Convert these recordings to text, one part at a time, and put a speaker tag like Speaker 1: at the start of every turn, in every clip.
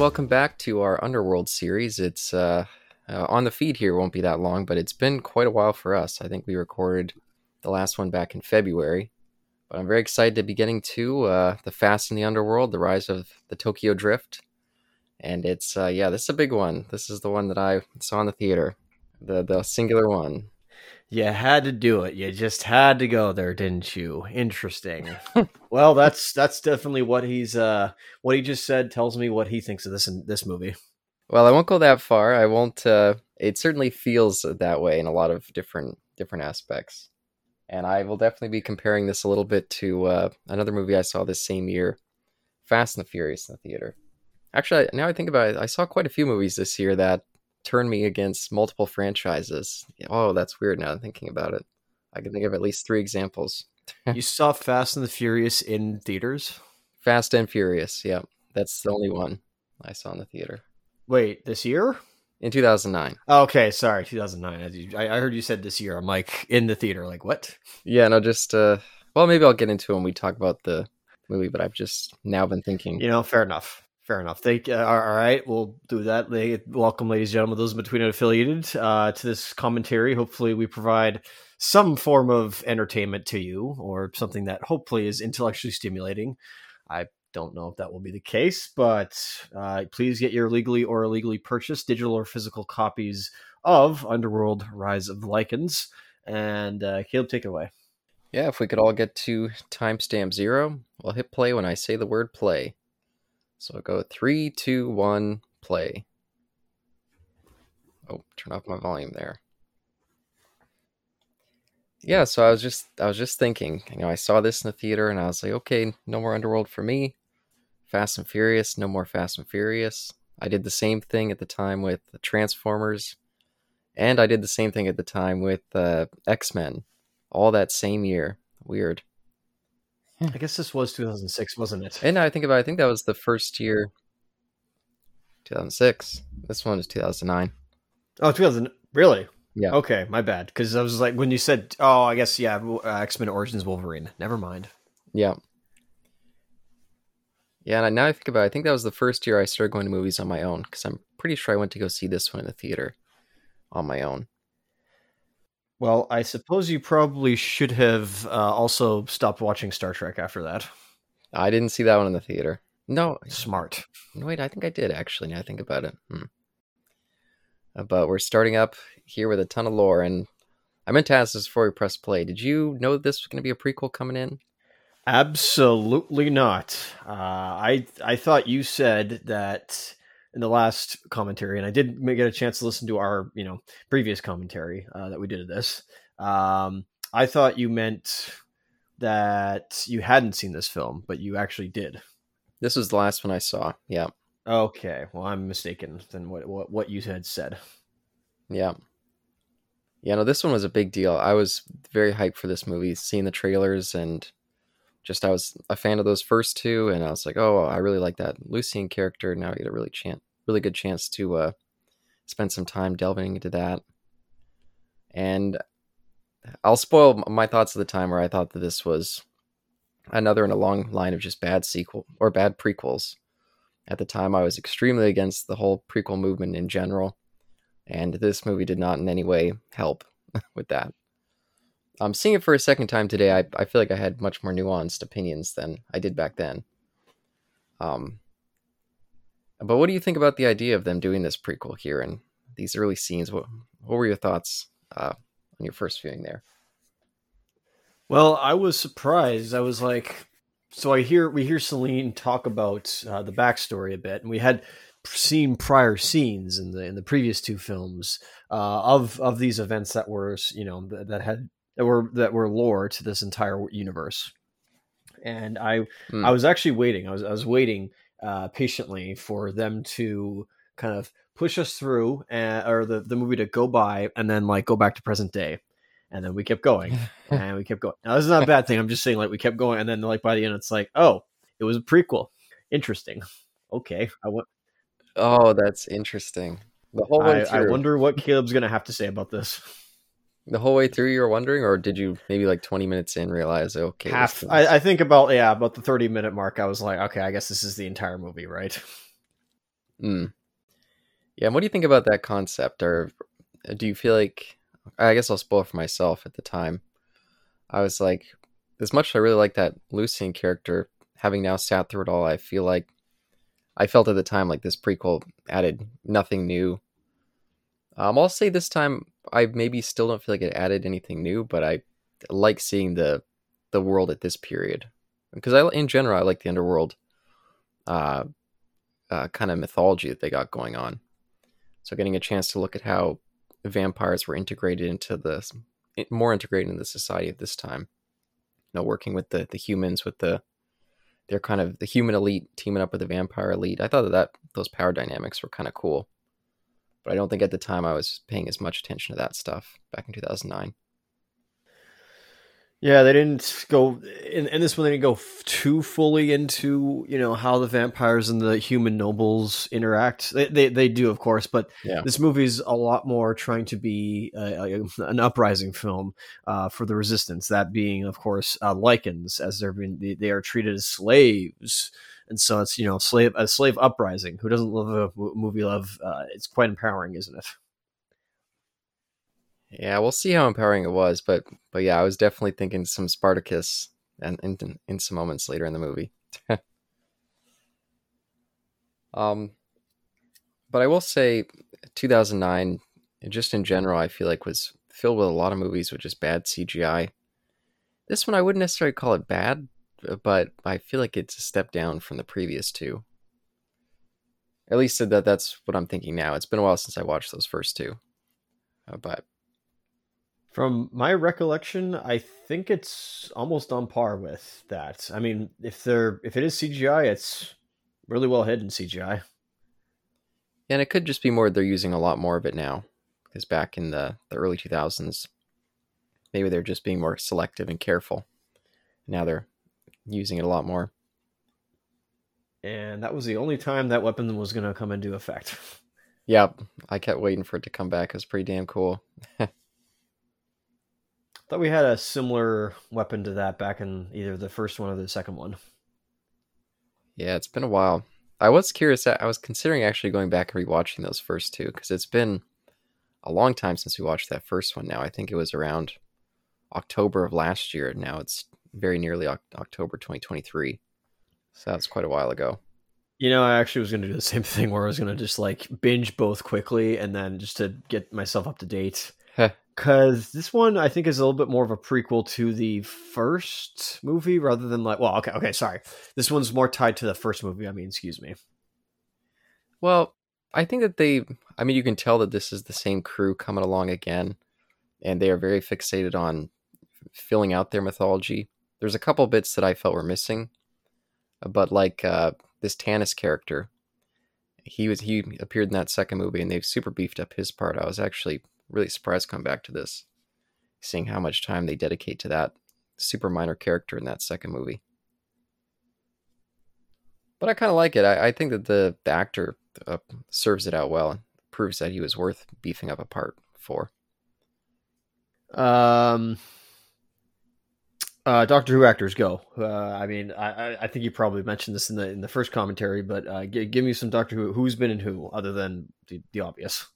Speaker 1: Welcome back to our Underworld series. It's uh, uh, on the feed here, won't be that long, but it's been quite a while for us. I think we recorded the last one back in February. But I'm very excited to be getting to uh, The Fast in the Underworld, The Rise of the Tokyo Drift. And it's, uh, yeah, this is a big one. This is the one that I saw in the theater, the, the singular one.
Speaker 2: You had to do it. You just had to go there, didn't you? Interesting. well, that's that's definitely what he's uh what he just said tells me what he thinks of this in this movie.
Speaker 1: Well, I won't go that far. I won't uh it certainly feels that way in a lot of different different aspects. And I will definitely be comparing this a little bit to uh another movie I saw this same year, Fast and the Furious in the theater. Actually, now I think about it, I saw quite a few movies this year that turn me against multiple franchises. Oh, that's weird now I'm thinking about it. I can think of at least three examples.
Speaker 2: you saw Fast and the Furious in theaters?
Speaker 1: Fast and Furious, yeah. That's the only one I saw in the theater.
Speaker 2: Wait, this year?
Speaker 1: In 2009.
Speaker 2: Okay, sorry, 2009. I, I heard you said this year. I'm like, in the theater. Like, what?
Speaker 1: Yeah, no, just, uh, well, maybe I'll get into it when we talk about the movie, but I've just now been thinking.
Speaker 2: You know, fair enough. Fair enough. They uh, all right. We'll do that. Welcome, ladies and gentlemen, those in between affiliated uh, to this commentary. Hopefully, we provide some form of entertainment to you, or something that hopefully is intellectually stimulating. I don't know if that will be the case, but uh, please get your legally or illegally purchased digital or physical copies of Underworld: Rise of the Lycans. And uh, Caleb, take it away.
Speaker 1: Yeah, if we could all get to timestamp zero, we'll hit play when I say the word play. So I'll go three, two, one, play. Oh, turn off my volume there. Yeah, so I was just I was just thinking, you know, I saw this in the theater and I was like, okay, no more Underworld for me. Fast and Furious, no more Fast and Furious. I did the same thing at the time with Transformers, and I did the same thing at the time with uh, X Men, all that same year. Weird.
Speaker 2: I guess this was 2006, wasn't it?
Speaker 1: And I think about, I think that was the first year. 2006. This one is 2009.
Speaker 2: Oh, 2000. Really?
Speaker 1: Yeah.
Speaker 2: Okay, my bad. Because I was like, when you said, oh, I guess, yeah, uh, X Men Origins Wolverine. Never mind.
Speaker 1: Yeah. Yeah, and now I think about it, I think that was the first year I started going to movies on my own because I'm pretty sure I went to go see this one in the theater on my own.
Speaker 2: Well, I suppose you probably should have uh, also stopped watching Star Trek after that.
Speaker 1: I didn't see that one in the theater. No,
Speaker 2: smart.
Speaker 1: Wait, I think I did actually. Now I think about it. Hmm. Uh, but we're starting up here with a ton of lore, and I meant to ask this before we press play. Did you know this was going to be a prequel coming in?
Speaker 2: Absolutely not. Uh, I I thought you said that in the last commentary, and I did get a chance to listen to our you know previous commentary uh, that we did of this. Um, I thought you meant that you hadn't seen this film, but you actually did.
Speaker 1: This was the last one I saw. Yeah.
Speaker 2: Okay. Well, I'm mistaken than what what, what you had said.
Speaker 1: Yeah. Yeah, no, this one was a big deal. I was very hyped for this movie, seeing the trailers and just I was a fan of those first two, and I was like, oh, I really like that Lucian character. Now I get a really chance, really good chance to uh, spend some time delving into that. And I'll spoil my thoughts at the time where I thought that this was another in a long line of just bad sequel or bad prequels. At the time, I was extremely against the whole prequel movement in general, and this movie did not in any way help with that um, seeing it for a second time today, I, I feel like I had much more nuanced opinions than I did back then. Um, but what do you think about the idea of them doing this prequel here and these early scenes? What what were your thoughts uh, on your first viewing there?
Speaker 2: Well, I was surprised. I was like, so I hear we hear Selene talk about uh, the backstory a bit, and we had seen prior scenes in the in the previous two films uh, of of these events that were you know that, that had that were that were lore to this entire universe. And I mm. I was actually waiting. I was I was waiting uh, patiently for them to kind of push us through and, or the, the movie to go by and then like go back to present day and then we kept going and we kept going now this is not a bad thing i'm just saying like we kept going and then like by the end it's like oh it was a prequel interesting okay i went
Speaker 1: oh that's interesting
Speaker 2: the whole I, I wonder what caleb's gonna have to say about this
Speaker 1: the whole way through you were wondering, or did you maybe like 20 minutes in realize, okay,
Speaker 2: half? I, I, think about yeah, about the 30 minute mark. I was like, okay, I guess this is the entire movie, right?
Speaker 1: Mm. Yeah, and what do you think about that concept? Or do you feel like I guess I'll spoil for myself at the time. I was like, as much as I really like that Lucian character, having now sat through it all, I feel like I felt at the time like this prequel added nothing new. Um, I'll say this time I maybe still don't feel like it added anything new, but I like seeing the the world at this period because I, in general, I like the underworld, uh, uh, kind of mythology that they got going on. So getting a chance to look at how vampires were integrated into the more integrated in the society at this time. You know, working with the the humans, with the they're kind of the human elite teaming up with the vampire elite. I thought that, that those power dynamics were kind of cool, but I don't think at the time I was paying as much attention to that stuff back in 2009.
Speaker 2: Yeah, they didn't go in, in this one. They didn't go f- too fully into you know how the vampires and the human nobles interact. They they, they do, of course, but
Speaker 1: Yeah.
Speaker 2: this movie's a lot more trying to be a, a- an uprising film uh, for the resistance. That being, of course, uh, Lycans, as they're being they, they are treated as slaves, and so it's you know slave a slave uprising. Who doesn't love a movie love? Uh, it's quite empowering, isn't it?
Speaker 1: Yeah, we'll see how empowering it was, but but yeah, I was definitely thinking some Spartacus and in, in some moments later in the movie. um, but I will say, 2009, just in general, I feel like was filled with a lot of movies with just bad CGI. This one I wouldn't necessarily call it bad, but I feel like it's a step down from the previous two. At least that that's what I'm thinking now. It's been a while since I watched those first two, uh, but
Speaker 2: From my recollection, I think it's almost on par with that. I mean, if they're if it is CGI, it's really well hidden CGI.
Speaker 1: Yeah, And it could just be more they're using a lot more of it now. Because back in the, the early 2000s, maybe they're just being more selective and careful. Now they're using it a lot more.
Speaker 2: And that was the only time that weapon was going to come into effect.
Speaker 1: Yep, I kept waiting for it to come back. It was pretty damn cool.
Speaker 2: Thought we had a similar weapon to that back in either the first one or the second one.
Speaker 1: Yeah, it's been a while. I was curious. I was considering actually going back and rewatching those first two because it's been a long time since we watched that first one now. I think it was around October of last year. Now it's very nearly October 2023. So that's quite a while ago.
Speaker 2: You know, I actually was going to do the same thing where I was going to just like binge both quickly and then just to get myself up to date. Because this one, I think, is a little bit more of a prequel to the first movie rather than like, well, okay, okay, sorry. This one's more tied to the first movie. I mean, excuse me.
Speaker 1: Well, I think that they, I mean, you can tell that this is the same crew coming along again, and they are very fixated on filling out their mythology. There's a couple bits that I felt were missing, but like uh, this Tanis character, he was he appeared in that second movie, and they've super beefed up his part. I was actually really surprised coming back to this, seeing how much time they dedicate to that super minor character in that second movie. But I kind of like it. I, I think that the, the actor uh, serves it out well and proves that he was worth beefing up a part for.
Speaker 2: Um, uh, Doctor Who actors go. Uh, I mean, I, I- I think you probably mentioned this in the in the first commentary, but uh, g- give me some Doctor Who. Who's been in who, other than the, the obvious?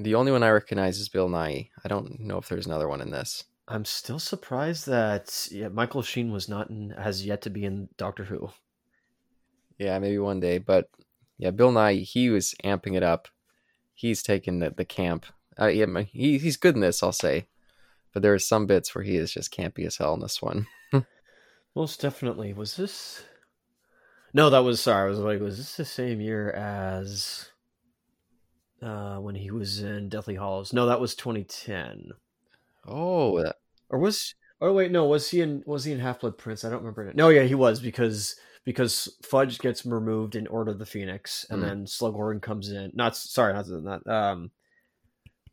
Speaker 1: The only one I recognize is Bill Nighy. I don't know if there's another one in this.
Speaker 2: I'm still surprised that yeah, Michael Sheen was not in, has yet to be in Doctor Who.
Speaker 1: Yeah, maybe one day. But yeah, Bill Nighy, he was amping it up. He's taking the, the camp. Uh, yeah, he, he's good in this, I'll say. But there are some bits where he is just campy as hell in this one.
Speaker 2: Most definitely. Was this? No, that was sorry. I was like, was this the same year as uh, when he was in Deathly Hallows? No, that was 2010.
Speaker 1: Oh, that,
Speaker 2: Or was? Oh wait, no. Was he in? Was he in Half Blood Prince? I don't remember. It. No, yeah, he was because because Fudge gets removed in Order of the Phoenix, and
Speaker 1: Mm.
Speaker 2: then Slughorn comes in. Not sorry, not that. um,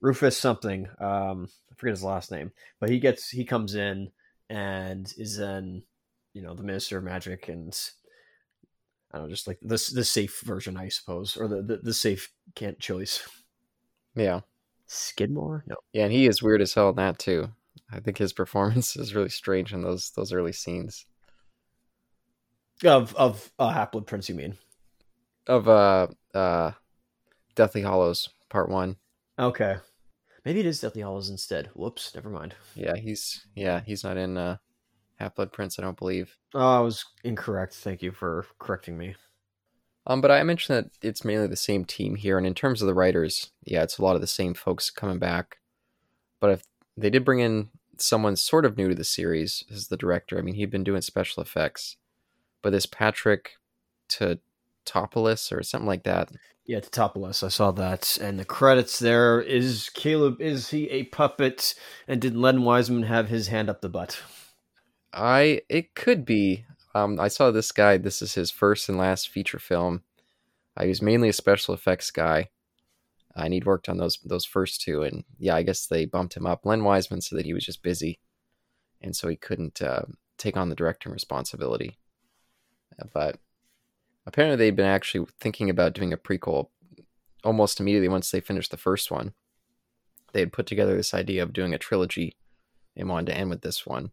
Speaker 2: Rufus something. Um, I forget his last name, but he gets he comes in and is then you know the Minister of Magic and I don't know, just like the the safe version, I suppose, or the the, the safe can't choice.
Speaker 1: yeah.
Speaker 2: Skidmore? No.
Speaker 1: Yeah, and he is weird as hell in that too. I think his performance is really strange in those those early scenes.
Speaker 2: Of of uh, Half Blood Prince, you mean?
Speaker 1: of uh uh Deathly Hallows Part One.
Speaker 2: Okay, maybe it is Deathly Hallows instead. Whoops, never mind.
Speaker 1: Yeah, he's yeah he's not in uh, Half Blood Prince. I don't believe.
Speaker 2: Oh, I was incorrect. Thank you for correcting me.
Speaker 1: Um, but I mentioned that it's mainly the same team here, and in terms of the writers, yeah, it's a lot of the same folks coming back. But if they did bring in someone sort of new to the series as the director, I mean, he'd been doing special effects, but this Patrick Tatopoulos or something like that.
Speaker 2: Yeah, Tatopoulos. I saw that, and the credits there is Caleb. Is he a puppet? And did Len Wiseman have his hand up the butt?
Speaker 1: I it could be. Um, I saw this guy. This is his first and last feature film. Uh, he was mainly a special effects guy, and he'd worked on those those first two. And yeah, I guess they bumped him up. Len Wiseman said that he was just busy, and so he couldn't uh, take on the directing responsibility. Uh, but apparently, they'd been actually thinking about doing a prequel almost immediately once they finished the first one. They had put together this idea of doing a trilogy and wanted to end with this one.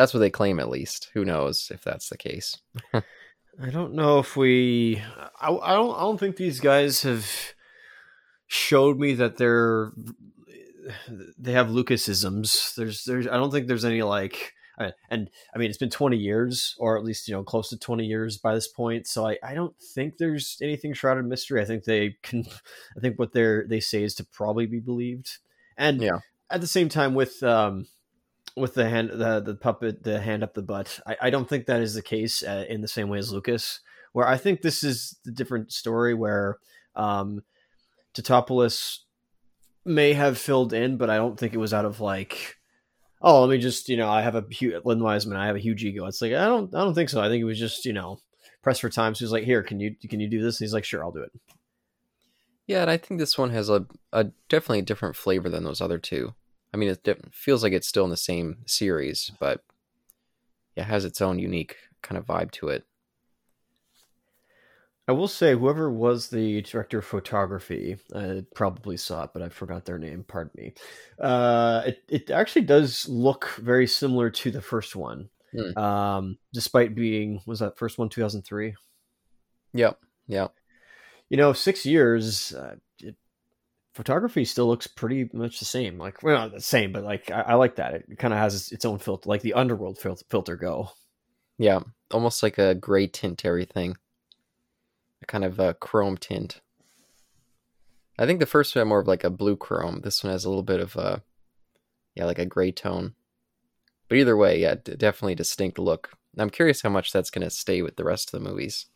Speaker 1: That's what they claim, at least. Who knows if that's the case?
Speaker 2: I don't know if we. I, I don't. I don't think these guys have showed me that they're they have Lucasisms. There's there's. I don't think there's any like. And I mean, it's been 20 years, or at least you know, close to 20 years by this point. So I, I don't think there's anything shrouded in mystery. I think they can. I think what they're they say is to probably be believed. And
Speaker 1: Yeah.
Speaker 2: at the same time, with um, with the hand the the puppet the hand up the butt. I, I don't think that is the case uh, in the same way as lucas where i think this is the different story where um Tatopoulos may have filled in but i don't think it was out of like oh let me just you know i have a Len Wiseman, i have a huge ego. It's like i don't i don't think so. I think it was just you know press for time. So he's like here can you can you do this? And he's like sure i'll do it.
Speaker 1: Yeah, and I think this one has a, a definitely a different flavor than those other two. I mean, it feels like it's still in the same series, but it has its own unique kind of vibe to it.
Speaker 2: I will say, whoever was the director of photography, I probably saw it, but I forgot their name. Pardon me. Uh, it it actually does look very similar to the first one,
Speaker 1: Hmm.
Speaker 2: um, despite being was that first one two thousand three.
Speaker 1: Yep, yep.
Speaker 2: You know, six years. Uh, it, photography still looks pretty much the same. Like, well, not the same, but like I, I like that. It kind of has its, own filter, like the underworld fil- filter go.
Speaker 1: Yeah, almost like a gray tint everything. A kind of a chrome tint. I think the first one had more of like a blue chrome. This one has a little bit of a, yeah, like a gray tone. But either way, yeah, d- definitely distinct look. I'm curious how much that's going to stay with the rest of the movies.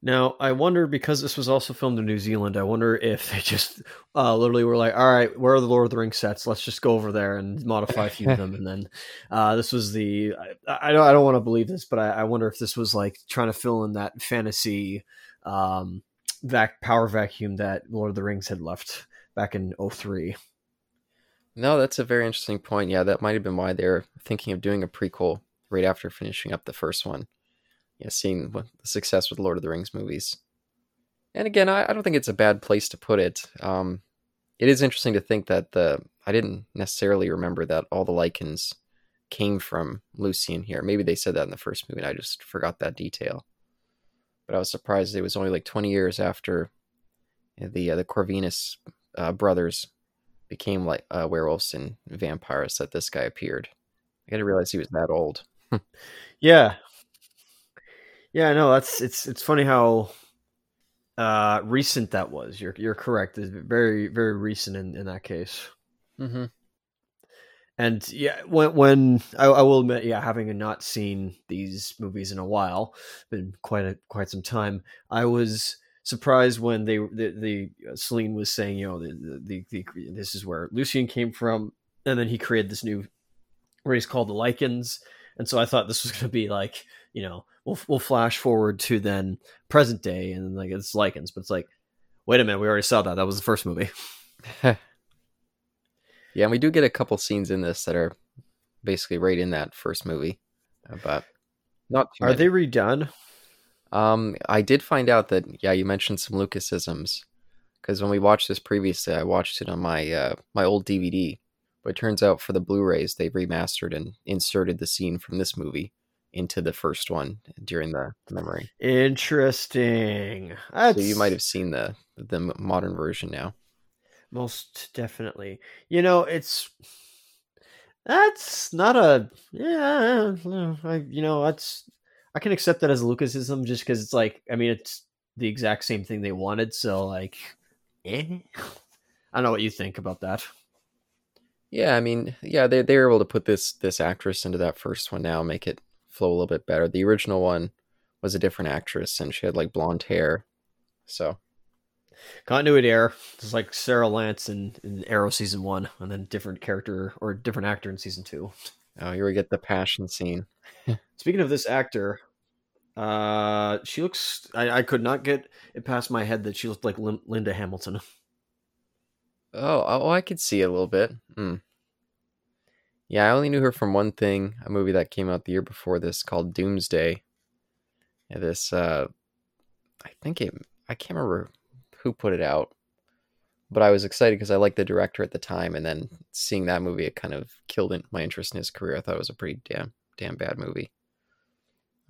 Speaker 2: Now, I wonder because this was also filmed in New Zealand. I wonder if they just uh, literally were like, "All right, where are the Lord of the Rings sets? Let's just go over there and modify a few of them." And then uh, this was the I, I don't I don't want to believe this, but I, I wonder if this was like trying to fill in that fantasy um, vac power vacuum that Lord of the Rings had left back in 03.
Speaker 1: No, that's a very interesting point. Yeah, that might have been why they're thinking of doing a prequel right after finishing up the first one. Yeah, seeing what the success with Lord of the Rings movies. And again, I, I don't think it's a bad place to put it. Um, it is interesting to think that the I didn't necessarily remember that all the Lycans came from Lucian here. Maybe they said that in the first movie, and I just forgot that detail. But I was surprised it was only like 20 years after the uh, the Corvinus uh, brothers became like uh, werewolves and vampires that this guy appeared. I didn't realize he was that old.
Speaker 2: Yeah, yeah. No, that's it's it's funny how uh, recent that was. You're you're correct. It's very very recent in in that case.
Speaker 1: Mm-hmm.
Speaker 2: And yeah, when when I, I will admit, yeah, having not seen these movies in a while, been quite a quite some time, I was surprised when they the, the uh, Selene was saying, you know, the, the the this is where Lucian came from, and then he created this new race called the Lycans, and so I thought this was going to be like, you know, we'll we'll flash forward to then present day, and like it's Lycans, but it's like, wait a minute, we already saw that. That was the first movie.
Speaker 1: Yeah, and we do get a couple scenes in this that are basically right in that first movie, uh, but not too
Speaker 2: Are
Speaker 1: many.
Speaker 2: they redone?
Speaker 1: Um, I did find out that yeah, you mentioned some Lucasisms because when we watched this previously, I watched it on my uh, my old DVD. But it turns out for the Blu-rays, they remastered and inserted the scene from this movie into the first one during the memory.
Speaker 2: Interesting.
Speaker 1: That's... So you might have seen the the modern version now.
Speaker 2: Most definitely. You know, it's that's not a yeah. I, you know, that's I can accept that as Lucasism just because it's like I mean it's the exact same thing they wanted. So like, eh. I don't know what you think about that.
Speaker 1: Yeah, I mean, yeah, they they were able to put this this actress into that first one now, make it flow a little bit better. The original one was a different actress, and she had like blonde hair, so
Speaker 2: continuity error. It's like Sara Lance in, in Arrow season one, and then different character or different actor in season two.
Speaker 1: Oh, here we get the passion scene.
Speaker 2: Speaking of this actor, uh, she looks. I, I could not get it past my head that she looked like Lin- Linda Hamilton.
Speaker 1: Oh, oh, I could see a little bit. Mm. Yeah, I only knew her from one thing, a movie that came out the year before this called Doomsday. Yeah, this, uh, I think it, I can't remember who put it out, but I was excited because I liked the director at the time, and then seeing that movie, it kind of killed my interest in his career. I thought it was a pretty damn, damn bad movie.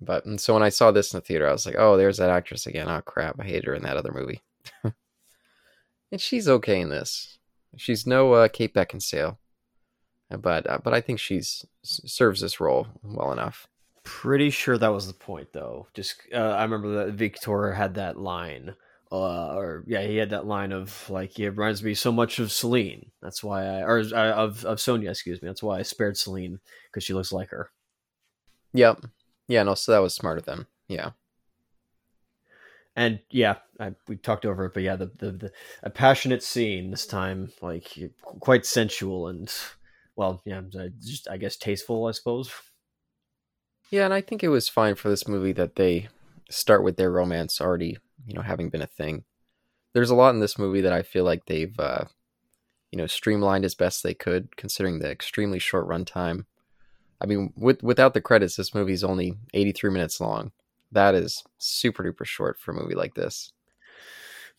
Speaker 1: But and so when I saw this in the theater, I was like, "Oh, there's that actress again. Oh crap, I hated her in that other movie." and she's okay in this. She's no uh, Kate Beckinsale, but uh, but I think she's serves this role well enough.
Speaker 2: Pretty sure that was the point, though. Just uh, I remember that Victor had that line, uh, or yeah, he had that line of like, "It reminds me so much of Selene." That's why I, or uh, of of Sonya, excuse me. That's why I spared Selene because she looks like her.
Speaker 1: Yep. Yeah. No. So that was smart of them. Yeah
Speaker 2: and yeah, I, we talked over it, but yeah, the, the, the a passionate scene this time, like quite sensual and well, yeah, just I guess tasteful, I suppose.
Speaker 1: Yeah, and I think it was fine for this movie that they start with their romance already, you know, having been a thing. There's a lot in this movie that I feel like they've, uh, you know, streamlined as best they could, considering the extremely short runtime. I mean, with without the credits, this movie's only 83 minutes long that is super duper short for a movie like this.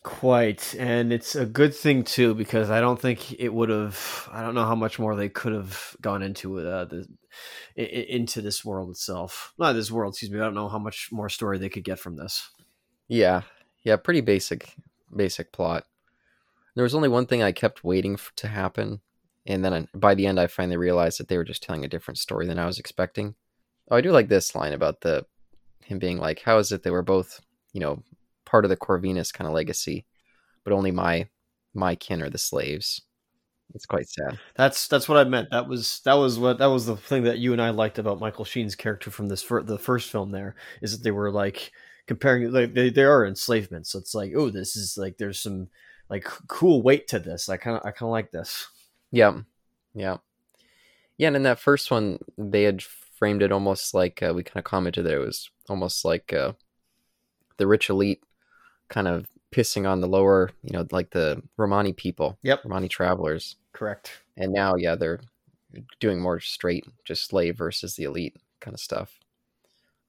Speaker 2: Quite, and it's a good thing too because I don't think it would have. I don't know how much more they could have gone into uh, the into this world itself. Not this world, excuse me. I don't know how much more story they could get from this.
Speaker 1: Yeah, yeah, pretty basic, basic plot. There was only one thing I kept waiting for, to happen, and then I, by the end, I finally realized that they were just telling a different story than I was expecting. Oh, I do like this line about the him being like, "How is it they were both, you know, part of the Corvinus kind of legacy, but only my my kin are the slaves." It's quite sad.
Speaker 2: That's that's what I meant. That was that was what that was the thing that you and I liked about Michael Sheen's character from this fir- the first film. There is that they were like comparing like they, they are enslavement. So it's like, oh, this is like there's some like cool weight to this. I kind of I kind of like this.
Speaker 1: Yeah, yeah, yeah. And in that first one, they had framed it almost like uh, we kind of commented that it was almost like uh, the rich elite kind of pissing on the lower, you know, like the Romani people.
Speaker 2: Yep.
Speaker 1: Romani travelers.
Speaker 2: Correct.
Speaker 1: And now, yeah, they're doing more straight, just slave versus the elite kind of stuff.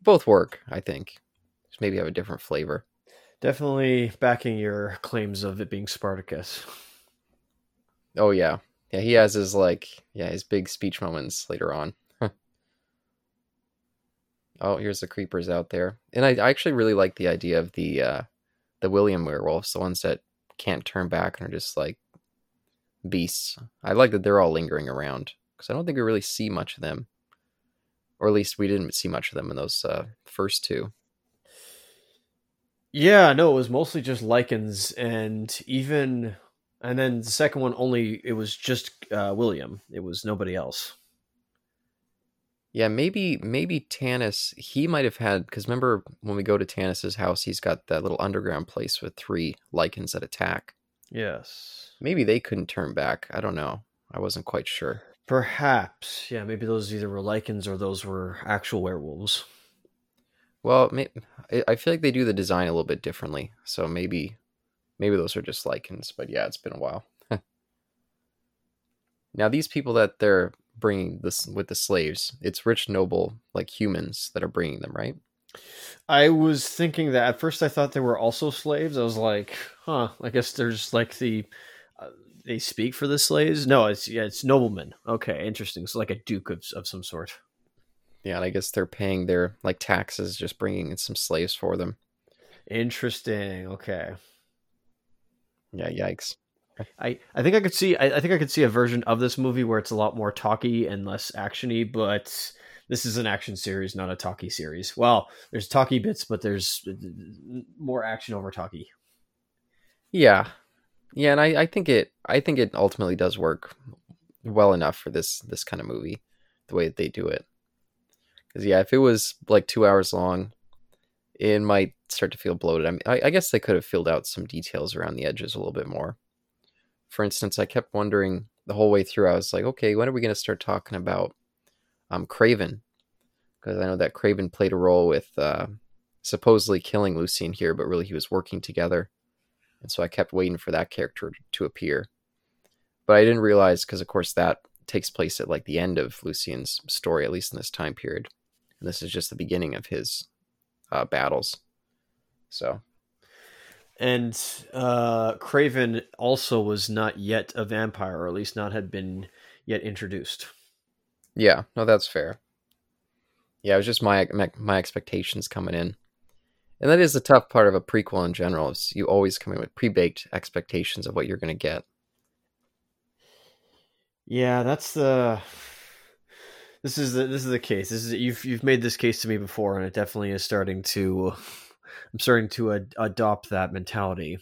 Speaker 1: Both work, I think. Just maybe have a different flavor.
Speaker 2: Definitely backing your claims of it being Spartacus.
Speaker 1: Oh yeah. Yeah, he has his like yeah, his big speech moments later on. Oh, here's the creepers out there. And I, I actually really like the idea of the uh, the William werewolves, the ones that can't turn back and are just like beasts. I like that they're all lingering around because I don't think we really see much of them, or at least we didn't see much of them in those uh, first two.
Speaker 2: Yeah, no, it was mostly just Lycans, and even and then the second one only it was just uh, William. It was nobody else.
Speaker 1: Yeah, maybe maybe Tanis he might have had because remember when we go to Tanis's house, he's got that little underground place with three Lycans that attack.
Speaker 2: Yes.
Speaker 1: Maybe they couldn't turn back. I don't know. I wasn't quite sure.
Speaker 2: Perhaps. Yeah, maybe those either were Lycans or those were actual werewolves.
Speaker 1: Well, I feel like they do the design a little bit differently, so maybe maybe those are just Lycans. But yeah, it's been a while. now these people that they're bringing this with the slaves. It's rich, noble, like humans that are bringing them, right?
Speaker 2: I was thinking that at first. I thought they were also slaves. I was like, huh. I guess there's like the uh, they speak for the slaves. No, it's yeah, it's noblemen. Okay, interesting. So like a duke of of some sort.
Speaker 1: Yeah, and I guess they're paying their like taxes, just bringing in some slaves for them.
Speaker 2: Interesting. Okay.
Speaker 1: Yeah, yikes.
Speaker 2: I, I think I could see I, I think I could see a version of this movie where it's a lot more talky and less actiony, but this is an action series, not a talky series. Well, there's talky bits, but there's more action over talky.
Speaker 1: Yeah, yeah, and I, I think it I think it ultimately does work well enough for this this kind of movie, the way that they do it. Because yeah, if it was like two hours long, it might start to feel bloated. I mean, I, I guess they could have filled out some details around the edges a little bit more. For instance, I kept wondering the whole way through. I was like, okay, when are we going to start talking about um, Kraven? Because I know that Kraven played a role with uh, supposedly killing Lucian here, but really he was working together. And so I kept waiting for that character to appear. But I didn't realize, because of course that takes place at like the end of Lucian's story, at least in this time period. And this is just the beginning of his uh, battles. So.
Speaker 2: And uh, Kraven also was not yet a vampire, or at least not had been yet introduced.
Speaker 1: Yeah, no, that's fair. Yeah, it was just my my, my expectations coming in. And that is the tough part of a prequel in general is you always come in with pre-baked expectations of what you're going to get.
Speaker 2: Yeah, that's the this is the this is the case. This is you've you've made this case to me before and it definitely is starting to I'm starting to ad- adopt that mentality.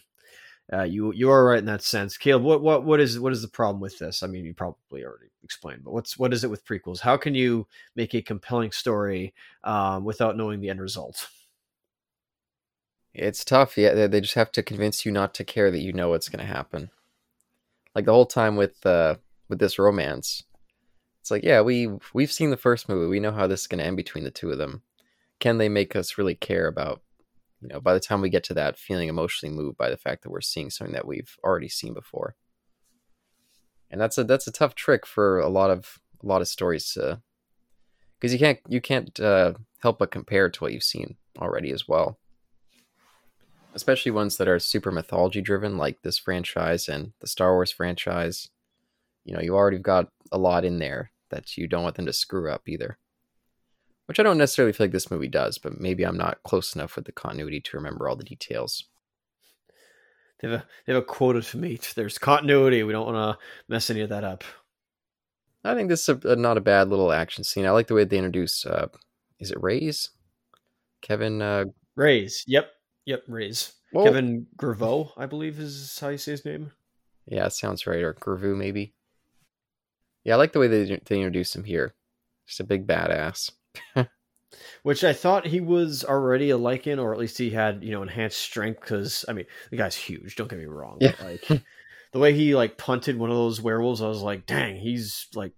Speaker 2: Uh, you you are right in that sense, Caleb. What what what is what is the problem with this? I mean, you probably already explained, but what's what is it with prequels? How can you make a compelling story um, without knowing the end result?
Speaker 1: It's tough. Yeah, they just have to convince you not to care that you know what's going to happen. Like the whole time with uh, with this romance, it's like, yeah, we we've seen the first movie. We know how this is going to end between the two of them. Can they make us really care about? You know, by the time we get to that, feeling emotionally moved by the fact that we're seeing something that we've already seen before. And that's a that's a tough trick for a lot of a lot of stories to, because you can't you can't uh, help but compare to what you've seen already as well especially ones that are super mythology driven, like this franchise and the Star Wars franchise. You know, you already got a lot in there that you don't want them to screw up either. Which I don't necessarily feel like this movie does, but maybe I'm not close enough with the continuity to remember all the details.
Speaker 2: They have a they have a quota to meet. There's continuity. We don't want to mess any of that up.
Speaker 1: I think this is a, a, not a bad little action scene. I like the way they introduce. Uh, is it Raze? Kevin. Uh,
Speaker 2: Raze. Yep. Yep, Raze. Kevin Grevioux, I believe is how you say his name.
Speaker 1: Yeah, sounds right. Or Graveau, maybe. Yeah, I like the way they they introduced him here. Just a big badass.
Speaker 2: Which I thought he was already a Lycan, or at least he had you know enhanced strength. Because I mean, the guy's huge. Don't get me wrong. Yeah. Like the way he like punted one of those werewolves, I was like, dang, he's like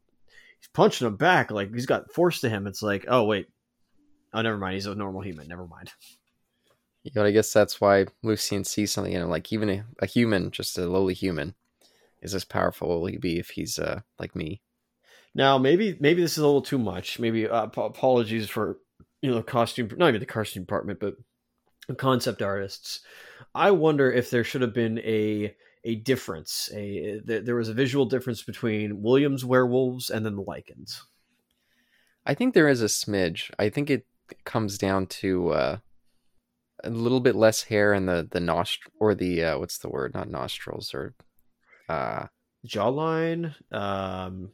Speaker 2: he's punching him back. Like he's got force to him. It's like, oh wait, oh never mind. He's a normal human. Never mind.
Speaker 1: You know, I guess that's why Lucian sees something in him. Like even a, a, human, just a lowly human, is as powerful will he be if he's uh, like me.
Speaker 2: Now, maybe maybe this is a little too much. Maybe uh, apologies for you know costume, not even the costume department, but concept artists. I wonder if there should have been a a difference. A there was a visual difference between Williams werewolves and then the Lycans.
Speaker 1: I think there is a smidge. I think it comes down to uh, a little bit less hair in the the nostr or the uh, what's the word? Not nostrils or uh
Speaker 2: jawline. Um,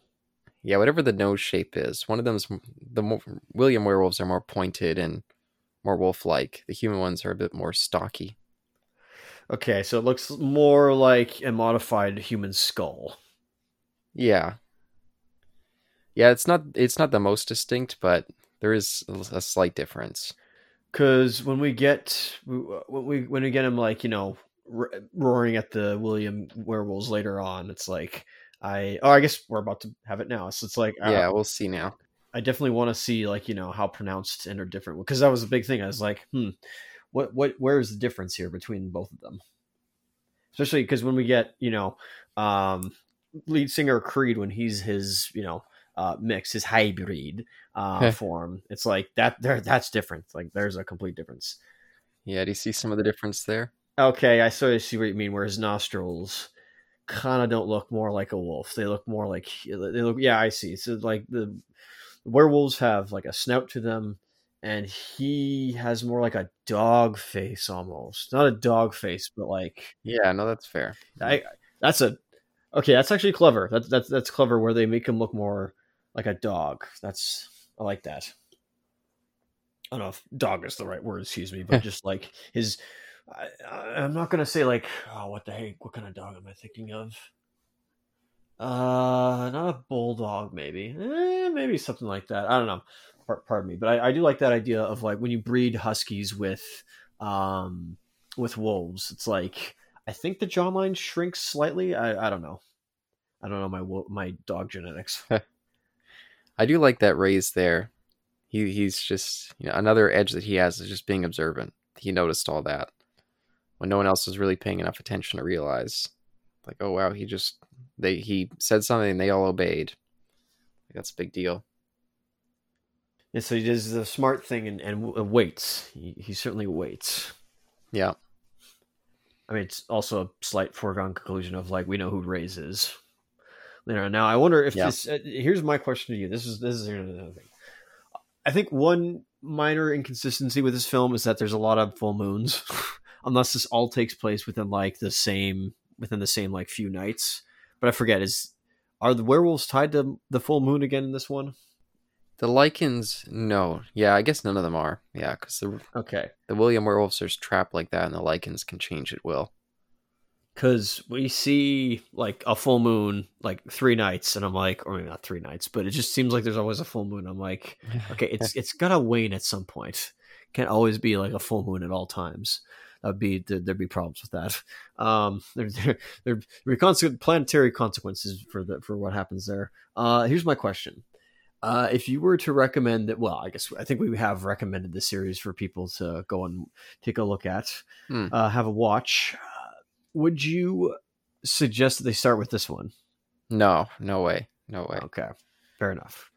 Speaker 1: yeah, whatever the nose shape is. One of them's the more, William werewolves are more pointed and more wolf-like. The human ones are a bit more stocky.
Speaker 2: Okay, so it looks more like a modified human skull.
Speaker 1: Yeah. Yeah, it's not it's not the most distinct, but there is a slight difference
Speaker 2: because when we get when we when we get him like you know roaring at the William werewolves later on, it's like I oh I guess we're about to have it now. So it's like
Speaker 1: yeah, uh, we'll see now.
Speaker 2: I definitely want to see like you know how pronounced and are different because that was a big thing. I was like, hmm, what what where is the difference here between both of them? Especially because when we get you know um, lead singer Creed when he's his you know uh, mix, his hybrid uh, form. It's like that. There, that's different. Like there's a complete difference.
Speaker 1: Yeah, do you see some of the difference there?
Speaker 2: Okay, I sort of see what you mean. Where his nostrils kind of don't look more like a wolf. They look more like they look. Yeah, I see. So like the werewolves have like a snout to them, and he has more like a dog face almost. Not a dog face, but like
Speaker 1: Yeah, no, that's fair.
Speaker 2: I that's a okay. That's actually clever. That's that's that's clever where they make him look more like a dog. That's I like that. I don't know if dog is the right word. Excuse me, but just like his. I, I'm not gonna say like oh what the heck what kind of dog am I thinking of? Uh, not a bulldog, maybe. Eh, maybe something like that. I don't know. Pardon me, but I, I do like that idea of like when you breed huskies with um with wolves. It's like I think the jawline shrinks slightly. I, I don't know. I don't know my my dog genetics.
Speaker 1: I do like that Raze there. He he's just you know another edge that he has is just being observant. He noticed all that when no one else was really paying enough attention to realize. Like, oh wow, he just they he said something and they all obeyed. Like, that's a big deal.
Speaker 2: And so he does the smart thing and, and waits. He, he certainly waits.
Speaker 1: Yeah.
Speaker 2: I mean, it's also a slight foregone conclusion of like we know who Raze is. You know, now I wonder if
Speaker 1: Yeah.
Speaker 2: this. Uh, here's my question to you. This is this is another thing. I think one minor inconsistency with this film is that there's a lot of full moons, unless this all takes place within like the same within the same like few nights. But I forget is are the werewolves tied to the full moon again in this one?
Speaker 1: The Lycans, no. Yeah, I guess none of them are. Yeah, because the
Speaker 2: Okay,
Speaker 1: the William werewolves are trapped like that, and the Lycans can change at will.
Speaker 2: because we see like a full moon like three nights, and I'm like, or maybe not three nights, but it just seems like there's always a full moon. I'm like, okay, it's it's gotta wane at some point. Can't always be like a full moon at all times. That'd be there, there'd be problems with that. Um, there there there'd be consequent planetary consequences for the for what happens there. Uh, here's my question: uh, If you were to recommend that, well, I guess I think we have recommended the series for people to go and take a look at,
Speaker 1: Hmm.
Speaker 2: uh, have a watch. Would you suggest that they start with this one?
Speaker 1: No, no way, no way.
Speaker 2: Okay, fair enough.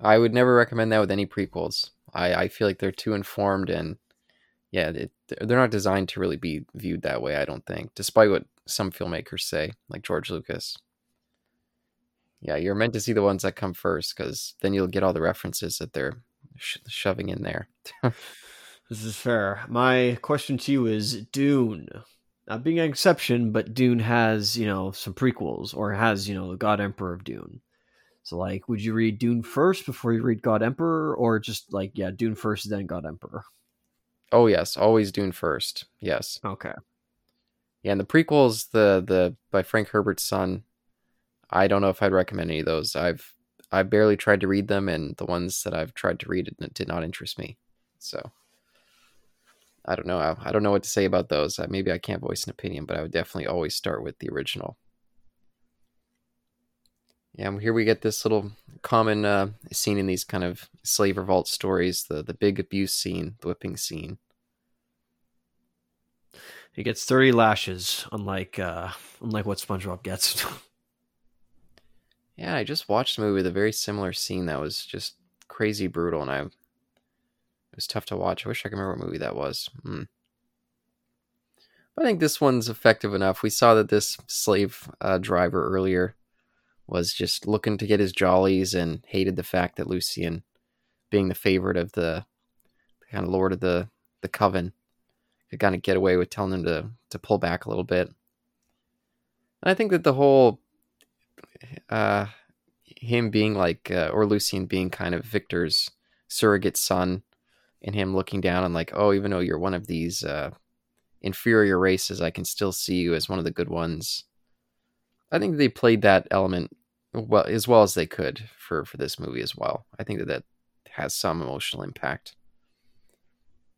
Speaker 1: I would never recommend that with any prequels. I, I feel like they're too informed and yeah, it, they're not designed to really be viewed that way. I don't think, despite what some filmmakers say, like George Lucas. Yeah, you're meant to see the ones that come first because then you'll get all the references that they're sh- shoving in there.
Speaker 2: This is fair. My question to you is Dune. Not being an exception, but Dune has, you know, some prequels or has, you know, the God Emperor of Dune. So like would you read Dune first before you read God Emperor or just like yeah, Dune first then God Emperor?
Speaker 1: Oh yes, always Dune first. Yes,
Speaker 2: Okay.
Speaker 1: yeah, and the prequels, the the by Frank Herbert's son. I don't know if I'd recommend any of those. I've I barely tried to read them, and the ones that I've tried to read it did not interest me. So I don't know. I, I don't know what to say about those. Maybe I can't voice an opinion, but I would definitely always start with the original. Yeah, and here we get this little common uh, scene in these kind of slave revolt stories: the the big abuse scene, the whipping scene.
Speaker 2: He gets 30 lashes unlike uh unlike what SpongeBob gets.
Speaker 1: Yeah, I just watched a movie with a very similar scene that was just crazy brutal, and I it was tough to watch. I wish I could remember what movie that was. Hmm. But I think this one's effective enough. We saw that this slave uh, driver earlier was just looking to get his jollies and hated the fact that Lucian, being the favorite of the kind of lord of the the coven, could kind of get away with telling him to to pull back a little bit. And I think that the whole uh him being like uh, or Lucian being kind of Victor's surrogate son and him looking down and like oh even though you're one of these uh inferior races I can still see you as one of the good ones. I think they played that element well as well as they could for for this movie as well. I think that that has some emotional impact.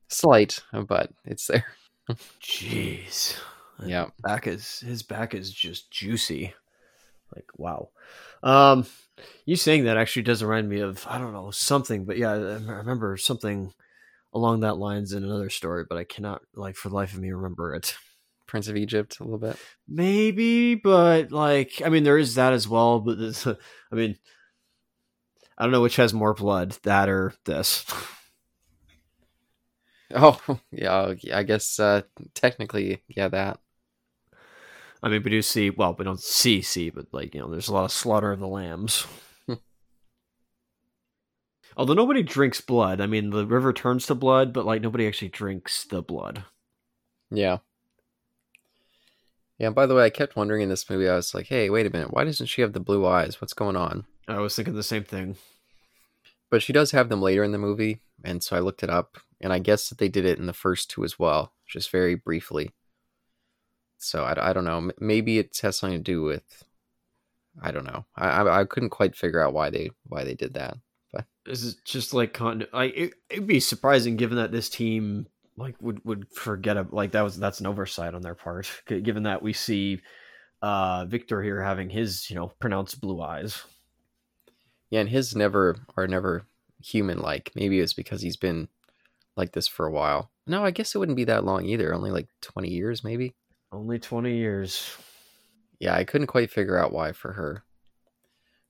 Speaker 1: Slight, but it's there.
Speaker 2: Jeez.
Speaker 1: Yeah.
Speaker 2: back is his back is just juicy. Like wow. Um, you saying that actually does remind me of I don't know something, but yeah, I I remember something along that lines in another story, but I cannot like for the life of me remember it.
Speaker 1: Prince of Egypt a little bit.
Speaker 2: Maybe, but like I mean, there is that as well. But this, I mean, I don't know which has more blood, that or this.
Speaker 1: Oh, yeah, I guess uh technically yeah that.
Speaker 2: I mean, we do see well, we don't see see, but like you know, there's a lot of slaughter of the lambs. Although nobody drinks blood. I mean, the river turns to blood, but like nobody actually drinks the blood.
Speaker 1: Yeah. Yeah, and by the way, I kept wondering in this movie, I was like, hey, wait a minute, why doesn't she have the blue eyes? What's going on?
Speaker 2: I was thinking the same thing.
Speaker 1: But she does have them later in the movie, and so I looked it up, and I guess that they did it in the first two as well, just very briefly. So I, I don't know. Maybe it has something to do with. I don't know. I, I, I couldn't quite figure out why they why they did that. But
Speaker 2: Is it just like con? I it, it'd be surprising given that this team like would would forget a, like that was that's an oversight on their part. Given that we see uh Victor here having his you know pronounced blue eyes.
Speaker 1: yeah, and his never are never human like. Maybe it's because he's been like this for a while. No, I guess it wouldn't be that long either. Only like twenty years, maybe.
Speaker 2: Only twenty years.
Speaker 1: Yeah, I couldn't quite figure out why for her.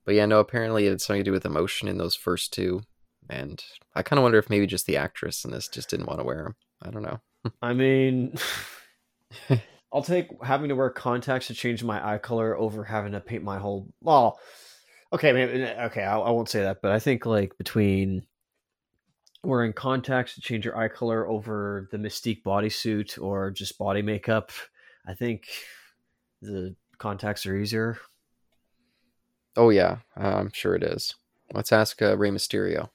Speaker 1: But yeah, no, apparently it's something to do with emotion in those first two. And I kind of wonder if maybe just the actress in this just didn't want to wear them. I don't know.
Speaker 2: I mean, I'll take having to wear contacts to change my eye color over having to paint my whole. Well, okay, maybe okay. I, I won't say that, but I think like between wearing contacts to change your eye color over the Mystique bodysuit or just body makeup, I think the contacts are easier.
Speaker 1: Oh, yeah, I'm sure it is. Let's ask uh, Rey Mysterio.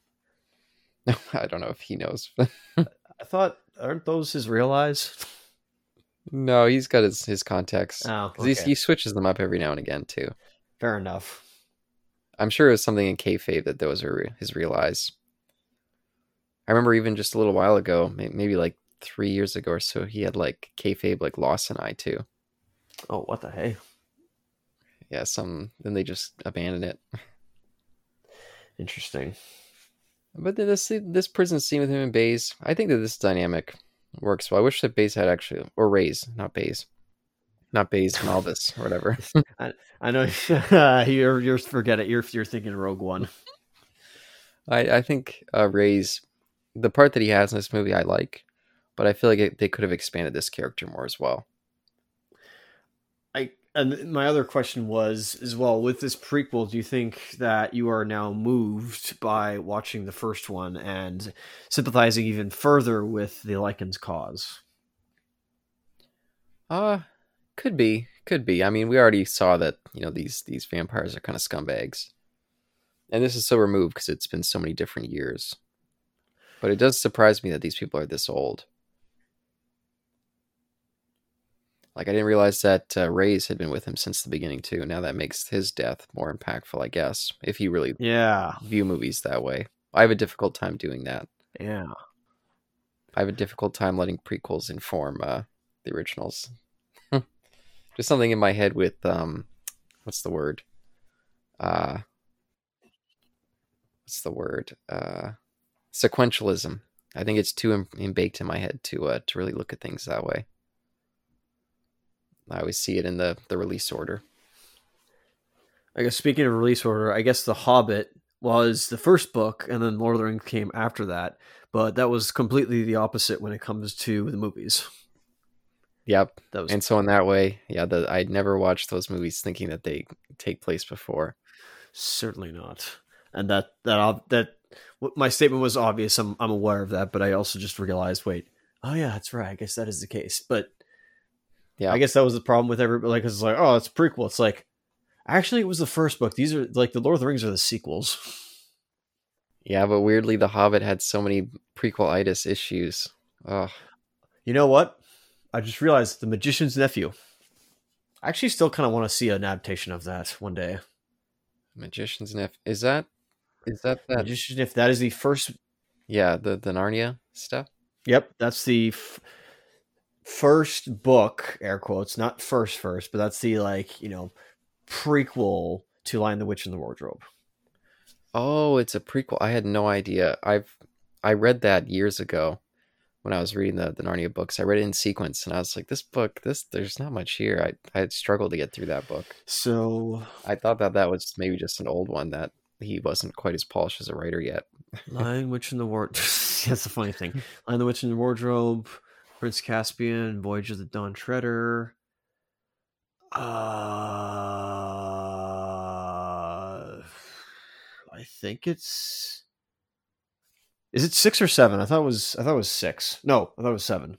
Speaker 1: I don't know if he knows.
Speaker 2: I thought, aren't those his real eyes?
Speaker 1: no, he's got his, his contacts.
Speaker 2: Oh, okay.
Speaker 1: he switches them up every now and again, too.
Speaker 2: fair enough.
Speaker 1: I'm sure it was something in kayfabe that those are his real eyes. I remember even just a little while ago, maybe like three years ago or so, he had like kayfabe like Lawson eye too.
Speaker 2: Oh, what the hey?
Speaker 1: Yeah, some then they just abandoned it.
Speaker 2: Interesting.
Speaker 1: But this this prison scene with him and Baze, I think that this dynamic works well. I wish that Baze had actually or Raze, not Baze, not Baze and all this or whatever.
Speaker 2: I know you're you're forget it. You're you're thinking Rogue One.
Speaker 1: I I think uh, Raze the part that he has in this movie I like, but I feel like it, they could have expanded this character more as well.
Speaker 2: And my other question was as well with this prequel. Do you think that you are now moved by watching the first one and sympathizing even further with the Lycan's cause?
Speaker 1: Uh could be, could be. I mean, we already saw that you know these these vampires are kind of scumbags, and this is so removed because it's been so many different years. But it does surprise me that these people are this old. Like I didn't realize that uh, Raze had been with him since the beginning too. Now that makes his death more impactful, I guess, if you really
Speaker 2: Yeah,
Speaker 1: view movies that way. I have a difficult time doing that.
Speaker 2: yeah.
Speaker 1: I have a difficult time letting prequels inform uh, the originals. Just something in my head with um, what's the word? Uh, what's the word? Uh, sequentialism. I think it's too in, baked in my head to uh, to really look at things that way. I always see it in the the release order.
Speaker 2: I guess speaking of release order, I guess The Hobbit was the first book, and then Lord of the Rings came after that. But that was completely the opposite when it comes to the movies.
Speaker 1: Yep.
Speaker 2: That was
Speaker 1: And so in that way, yeah, the, I'd never watched those movies thinking that they take place before.
Speaker 2: certainly not. And that that that my statement was obvious. I'm I'm aware of that, but I also just realized, wait, oh yeah, that's right. I guess that is the case. But
Speaker 1: Yeah.
Speaker 2: I guess that was the problem with everybody. Like, it's like, oh, it's a prequel. It's like, actually, it was the first book. These are like the Lord of the Rings are the sequels.
Speaker 1: Yeah, but weirdly, The Hobbit had so many prequel-itis issues. Ugh.
Speaker 2: You know what? I just realized the Magician's Nephew. I actually still kind of want to see an adaptation of that one day.
Speaker 1: Magician's Nef. Is that is that that?
Speaker 2: Magician's Nephew. That is the first.
Speaker 1: yeah, the the Narnia stuff.
Speaker 2: Yep, that's the f- first book, air quotes, not first first, but that's the like you know prequel to Lion the Witch in the Wardrobe.
Speaker 1: Oh, it's a prequel. I had no idea. I've I read that years ago when I was reading the the Narnia books. I read it in sequence, and I was like, "This book, this there's not much here." I I had struggled to get through that book.
Speaker 2: So
Speaker 1: I thought that that was maybe just an old one that he wasn't quite as polished as a writer yet.
Speaker 2: Lion Witch in the Ward. that's the funny thing. Lion the Witch in the Wardrobe, Prince Caspian, Voyage of the Dawn Treader. Uh, I think it's Is it six or seven? I thought it was. I thought it was six. No, I thought it was seven.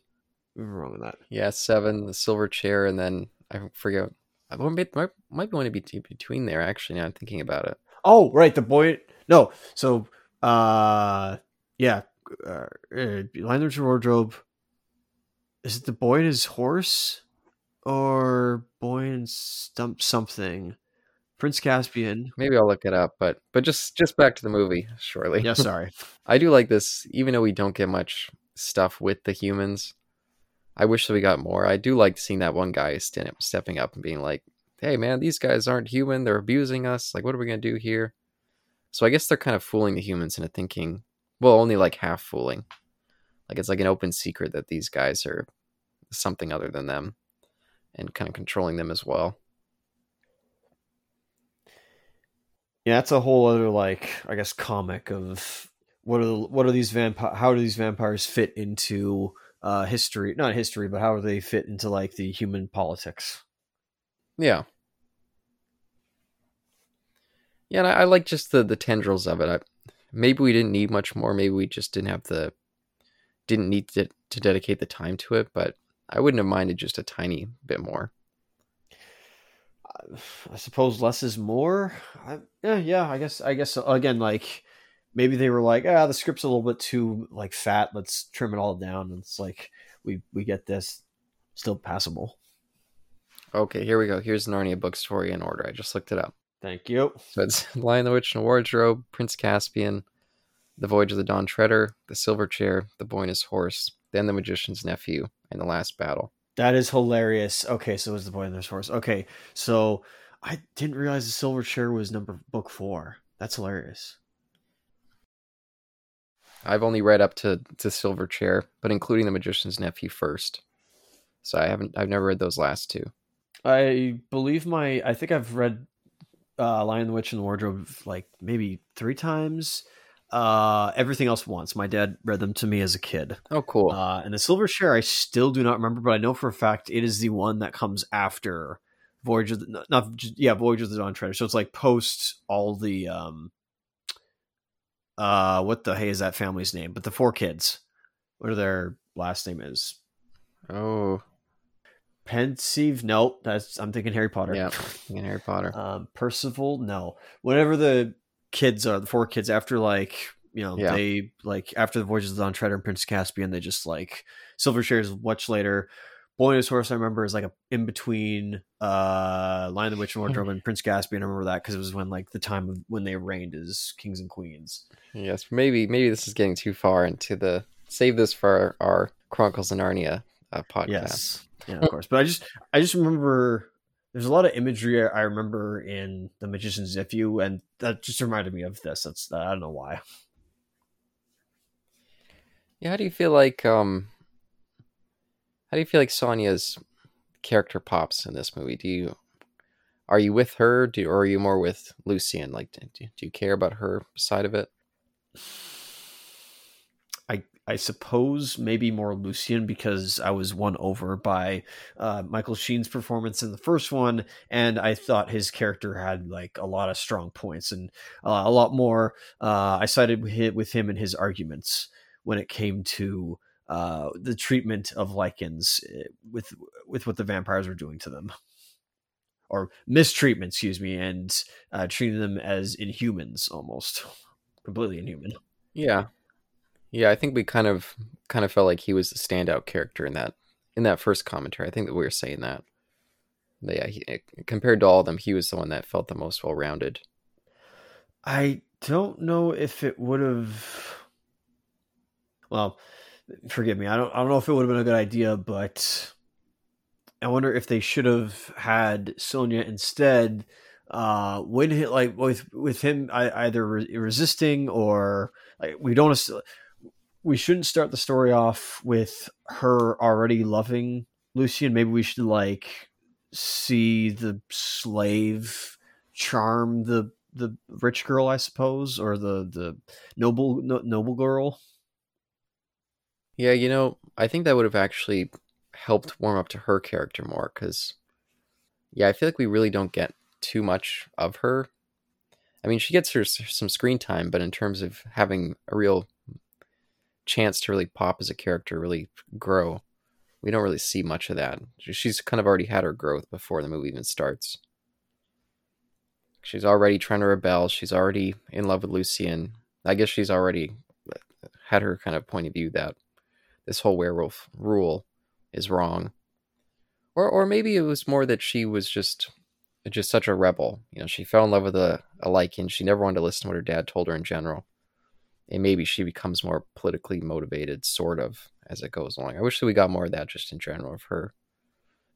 Speaker 2: I'm wrong on that.
Speaker 1: Yeah, seven, the silver chair, and then I forget. I might, might, might want to be between there. Actually, now I'm thinking about it.
Speaker 2: Oh, right, the boy. No, so uh, yeah, uh, uh Wardrobe. Is it the boy and his horse, or boy and stump something? Prince Caspian.
Speaker 1: Maybe I'll look it up, but but just just back to the movie, shortly.
Speaker 2: Yeah, sorry.
Speaker 1: I do like this, even though we don't get much stuff with the humans. I wish that we got more. I do like seeing that one guy stand, stepping up and being like, "Hey, man, these guys aren't human. They're abusing us. Like, what are we gonna do here?" So I guess they're kind of fooling the humans into thinking, well, only like half fooling. Like it's like an open secret that these guys are something other than them, and kind of controlling them as well.
Speaker 2: Yeah, that's a whole other like I guess comic of what are the, what are these vampire how do these vampires fit into uh history not history but how do they fit into like the human politics?
Speaker 1: Yeah. Yeah I, I, like just the the tendrils of it. I, maybe we didn't need much more maybe we just didn't have the didn't need to, to dedicate the time to it but i wouldn't have minded just a tiny bit more
Speaker 2: I suppose less is more. I, yeah, yeah. I guess. I guess again, like maybe they were like, ah, the script's a little bit too like fat. Let's trim it all down. And it's like we we get this still passable.
Speaker 1: Okay, here we go. Here's Narnia book story in order. I just looked it up.
Speaker 2: Thank you.
Speaker 1: So it's Lion the Witch and the Wardrobe, Prince Caspian, The Voyage of the Dawn Treader, The Silver Chair, The Boy and His Horse, then The Magician's Nephew, and The Last Battle.
Speaker 2: That is hilarious. Okay, so it was the boy in their horse. Okay, so I didn't realize the silver chair was number book four. That's hilarious.
Speaker 1: I've only read up to to Silver Chair, but including the Magician's Nephew first. So I haven't. I've never read those last two.
Speaker 2: I believe my. I think I've read uh, Lion the Witch and the Wardrobe like maybe three times uh, everything else once. My dad read them to me as a kid.
Speaker 1: Oh, cool.
Speaker 2: Uh, and the Silver Chair, I still do not remember, but I know for a fact it is the one that comes after Voyage of the, not yeah Voyage of the Dawn Treader. So it's like post all the um, uh, what the hey is that family's name? But the four kids, what their last name is?
Speaker 1: Oh,
Speaker 2: Pensieve? Nope, that's I'm thinking Harry Potter.
Speaker 1: Yeah, thinking Harry Potter.
Speaker 2: um, Percival? No, whatever the kids are the four kids after like you know yeah. they like after the voyages of the Treader and Prince Caspian they just like Silver Chair's much later. Boy and Horse I remember is like a in between uh Lion the Witch and Wardrobe and Prince Caspian. I remember that because it was when like the time of when they reigned as kings and queens.
Speaker 1: Yes, maybe maybe this is getting too far into the save this for our, our Chronicles of Narnia uh, podcast.
Speaker 2: Yes, yeah, of course. But I just I just remember there's a lot of imagery I remember in The Magician's Nephew, and that just reminded me of this. That's I don't know why.
Speaker 1: Yeah, how do you feel like um, how do you feel like Sonja's character pops in this movie? Do you are you with her, do, or are you more with Lucian? Like, do, do you care about her side of it?
Speaker 2: I suppose maybe more Lucian because I was won over by uh, Michael Sheen's performance in the first one, and I thought his character had like a lot of strong points and uh, a lot more. Uh, I sided with him in his arguments when it came to uh, the treatment of lycans eh, with with what the vampires were doing to them, or mistreatment, excuse me, and uh, treating them as inhumans almost, completely inhuman.
Speaker 1: Yeah, yeah, I think we kind of kind of felt like he was the standout character in that in that first commentary. I think that we were saying that. But yeah, he, eh, compared to all of them, he was the one that felt the most well rounded.
Speaker 2: I don't know if it would have. Well, forgive me. I don't. I don't know if it would have been a good idea, but I wonder if they should have had Sonja instead. Uh, when like with with him either re- resisting or like we don't we shouldn't start the story off with her already loving Lucian. Maybe we should like see the slave charm the the rich girl, I suppose, or the the noble no, noble girl.
Speaker 1: Yeah, you know, I think that would have actually helped warm up to her character more because, yeah, I feel like we really don't get too much of her. I mean, she gets her some screen time, but in terms of having a real chance to really pop as a character, really grow. We don't really see much of that. She's kind of already had her growth before the movie even starts. She's already trying to rebel. She's already in love with Lucian. I guess she's already uh, had her kind of point of view that this whole werewolf rule is wrong. Or or maybe it was more that she was just just such a rebel. You know, she fell in love with a, a Lycan. She never wanted to listen to what her dad told her in general. And maybe she becomes more politically motivated, sort of, as it goes along. I wish that we got more of that just in general of her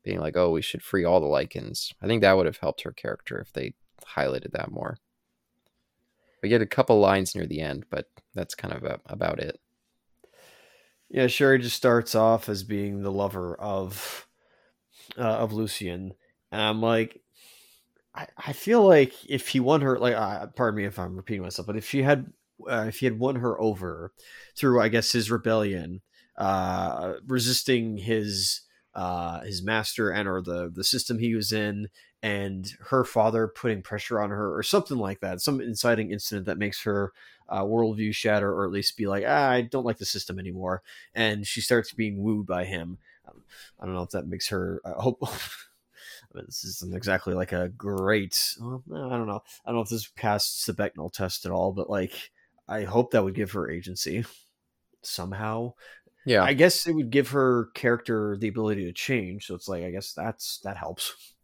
Speaker 1: being like, oh, we should free all the Lycans. I think that would have helped her character if they highlighted that more. We get a couple lines near the end, but that's kind of a, about it.
Speaker 2: Yeah, Sherry just starts off as being the lover of uh, of Lucian, and I'm like, I, I feel like if he won her, like, uh, pardon me if I'm repeating myself, but if she had, uh, if he had won her over through, I guess, his rebellion, uh, resisting his uh, his master and or the the system he was in, and her father putting pressure on her or something like that, some inciting incident that makes her uh, worldview shatter or at least be like, ah, I don't like the system anymore, and she starts being wooed by him. Um, I don't know if that makes her. I hope. I mean, this isn't exactly like a great. Well, I don't know. I don't know if this passes the Bechdel test at all, but like, I hope that would give her agency somehow.
Speaker 1: Yeah,
Speaker 2: I guess it would give her character the ability to change. So it's like, I guess that's that helps.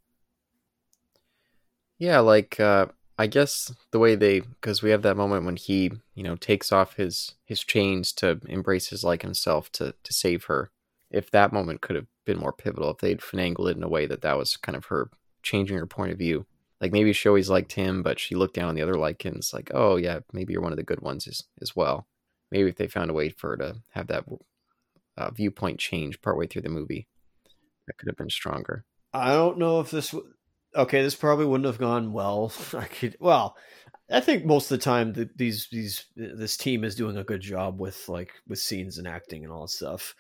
Speaker 1: Yeah, like uh, I guess the way they because we have that moment when he you know takes off his his chains to embrace his like himself to to save her. If that moment could have been more pivotal, if they'd finagled it in a way that that was kind of her changing her point of view. Like maybe she always liked him, but she looked down on the other Lycans like, oh yeah, maybe you're one of the good ones as, as well. Maybe if they found a way for her to have that uh, viewpoint change partway through the movie, that could have been stronger.
Speaker 2: I don't know if this okay, this probably wouldn't have gone well. I could well, I think most of the time the, these these this team is doing a good job with like with scenes and acting and all that stuff.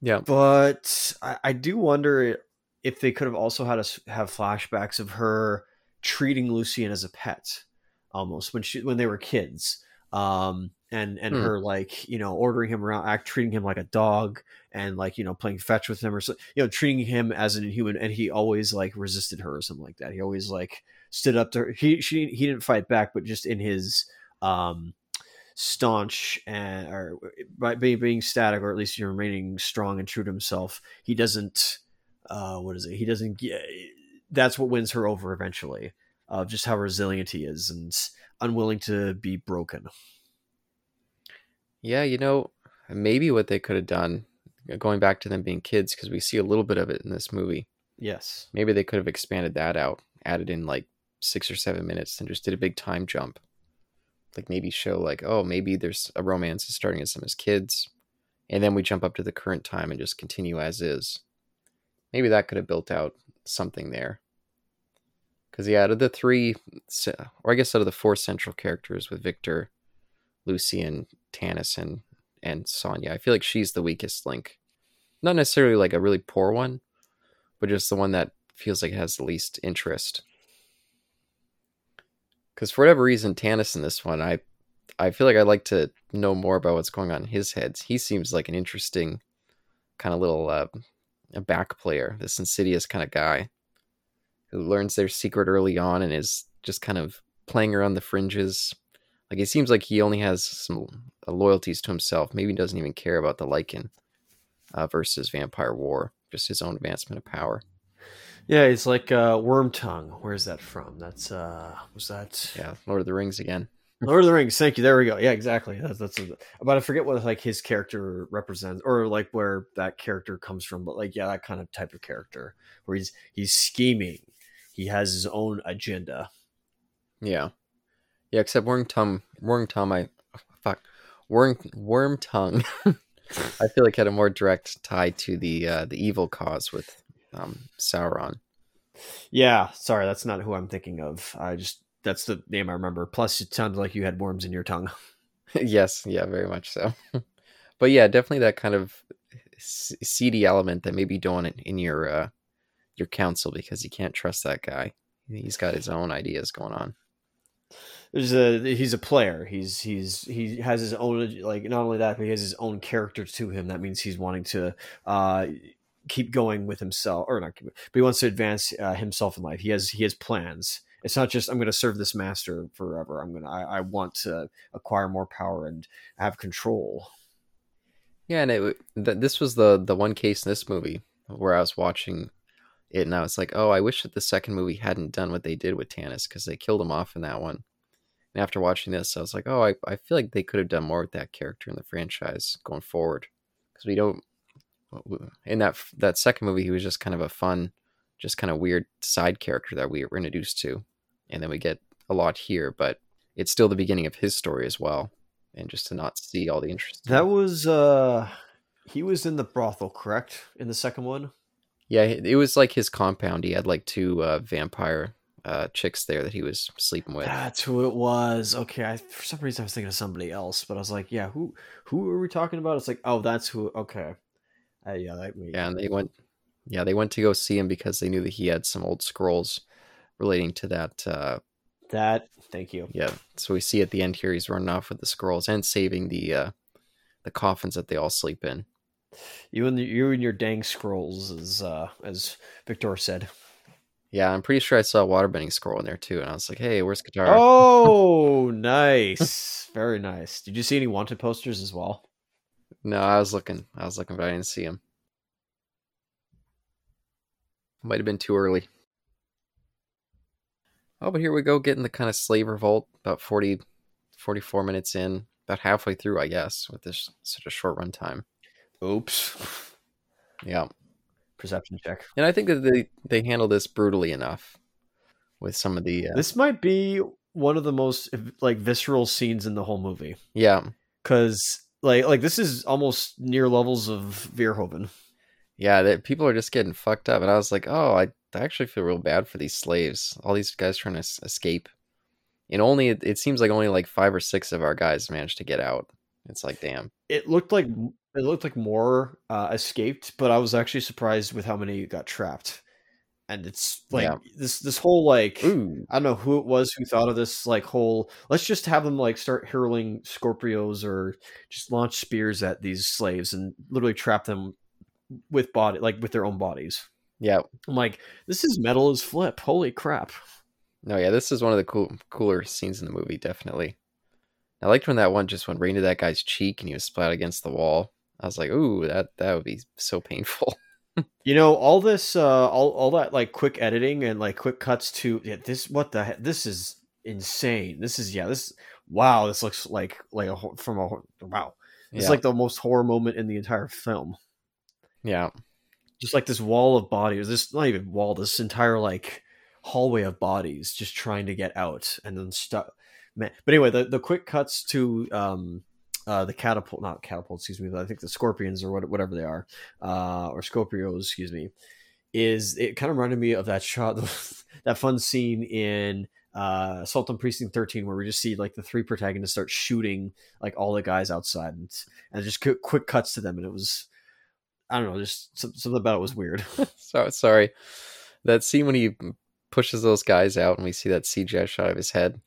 Speaker 1: Yeah,
Speaker 2: but I, I do wonder if they could have also had us have flashbacks of her treating Lucian as a pet, almost when she when they were kids. Um, and and hmm. her like you know ordering him around act treating him like a dog and like you know playing fetch with him or so you know treating him as an inhuman and he always like resisted her or something like that he always like stood up to her he she he didn't fight back but just in his um staunch and or by being, being static or at least you remaining strong and true to himself he doesn't uh what is it he doesn't get that's what wins her over eventually of uh, just how resilient he is and unwilling to be broken
Speaker 1: yeah, you know, maybe what they could have done, going back to them being kids, because we see a little bit of it in this movie.
Speaker 2: Yes.
Speaker 1: Maybe they could have expanded that out, added in like six or seven minutes, and just did a big time jump. Like maybe show like, oh, maybe there's a romance starting as them as kids, and then we jump up to the current time and just continue as is. Maybe that could have built out something there. Because yeah, out of the three, or I guess out of the four central characters with Victor, Lucian, Tanis, and and Sonja. I feel like she's the weakest link. Not necessarily like a really poor one, but just the one that feels like it has the least interest. Because for whatever reason, Tanis in this one, I I feel like I'd like to know more about what's going on in his head. He seems like an interesting kind of little uh, a back player, this insidious kind of guy who learns their secret early on and is just kind of playing around the fringes, like it seems like he only has some uh, loyalties to himself. Maybe he doesn't even care about the Lycan uh, versus Vampire War, just his own advancement of power.
Speaker 2: Yeah, he's like uh, Wormtongue. Where's that from? That's uh, was that?
Speaker 1: Yeah, Lord of the Rings again.
Speaker 2: Lord of the Rings. Thank you. There we go. Yeah, exactly. That's that's. A, but I forget what like his character represents, or like where that character comes from. But like, yeah, that kind of type of character where he's he's scheming. He has his own agenda.
Speaker 1: Yeah. Yeah, except Worm Tongue, Worm Tongue, I fuck, Worm Worm Tongue. I feel like had a more direct tie to the uh, the evil cause with um, Sauron.
Speaker 2: Yeah, sorry, that's not who I'm thinking of. I just that's the name I remember. Plus, it sounds like you had worms in your tongue.
Speaker 1: yes, yeah, very much so. but yeah, definitely that kind of seedy element that maybe don't want in your uh, your council because you can't trust that guy. He's got his own ideas going on.
Speaker 2: there's a he's a player. He's he's he has his own like not only that, but he has his own character to him. That means he's wanting to uh keep going with himself or not, keep, but he wants to advance uh, himself in life. He has he has plans. It's not just I'm going to serve this master forever. I'm gonna I, I want to acquire more power and have control.
Speaker 1: Yeah, and it th- this was the the one case in this movie where I was watching it, and I was like, oh, I wish that the second movie hadn't done what they did with Tanis because they killed him off in that one. And after watching this, I was like, oh, I, I feel like they could have done more with that character in the franchise going forward because we don't. In that that second movie, he was just kind of a fun, just kind of weird side character that we were introduced to, and then we get a lot here, but it's still the beginning of his story as well, and just to not see all the interest.
Speaker 2: That was uh he was in the brothel, correct? In the second one?
Speaker 1: Yeah, it was like his compound. He had like two uh, vampire uh, chicks there that he was sleeping with.
Speaker 2: That's who it was. Okay, I, for some reason I was thinking of somebody else, but I was like, yeah, who who are we talking about? It's like, oh, that's who. Okay, uh, yeah, that
Speaker 1: yeah, and they went, yeah, they went to go see him because they knew that he had some old scrolls relating to that. Uh,
Speaker 2: that thank you.
Speaker 1: Yeah, so we see at the end here he's running off with the scrolls and saving the uh, the coffins that they all sleep in.
Speaker 2: You and the, you and your dang scrolls, as uh, as Victor said.
Speaker 1: Yeah, I'm pretty sure I saw a waterbending scroll in there too, and I was like, "Hey, where's Katara?"
Speaker 2: Oh, nice, very nice. Did you see any wanted posters as well?
Speaker 1: No, I was looking. I was looking, but I didn't see them. Might have been too early. Oh, but here we go, getting the kind of slave revolt. About 40, 44 minutes in, about halfway through, I guess, with this such a short run time.
Speaker 2: Oops.
Speaker 1: Yeah.
Speaker 2: Perception check.
Speaker 1: And I think that they they handle this brutally enough with some of the.
Speaker 2: Uh... This might be one of the most like visceral scenes in the whole movie.
Speaker 1: Yeah.
Speaker 2: Because like like this is almost near levels of Verhoeven.
Speaker 1: Yeah, that people are just getting fucked up, and I was like, oh, I, I actually feel real bad for these slaves. All these guys trying to s- escape, and only it, it seems like only like five or six of our guys managed to get out. It's like, damn.
Speaker 2: It looked like it looked like more uh, escaped, but I was actually surprised with how many got trapped. And it's like yeah. this this whole like Ooh. I don't know who it was who thought of this like whole let's just have them like start hurling scorpios or just launch spears at these slaves and literally trap them with body like with their own bodies.
Speaker 1: Yeah.
Speaker 2: I'm like, this is metal as flip. Holy crap.
Speaker 1: No, yeah, this is one of the cool cooler scenes in the movie, definitely. I liked when that one just went right into that guy's cheek and he was splat against the wall. I was like, ooh, that that would be so painful.
Speaker 2: you know, all this, uh, all all that like quick editing and like quick cuts to yeah, this. What the heck? This is insane. This is yeah. This wow. This looks like like a from a wow. It's yeah. like the most horror moment in the entire film.
Speaker 1: Yeah,
Speaker 2: just like this wall of bodies. This not even wall. This entire like hallway of bodies just trying to get out and then stuck. Man, but anyway, the the quick cuts to um uh, the catapult, not catapult, excuse me, but I think the scorpions or whatever they are, uh, or Scorpios, excuse me, is it kind of reminded me of that shot, that fun scene in uh, Assault on Precinct 13 where we just see like the three protagonists start shooting like all the guys outside and, and just quick, quick cuts to them. And it was, I don't know, just something about it was weird.
Speaker 1: so, sorry. That scene when he pushes those guys out and we see that CGI shot of his head.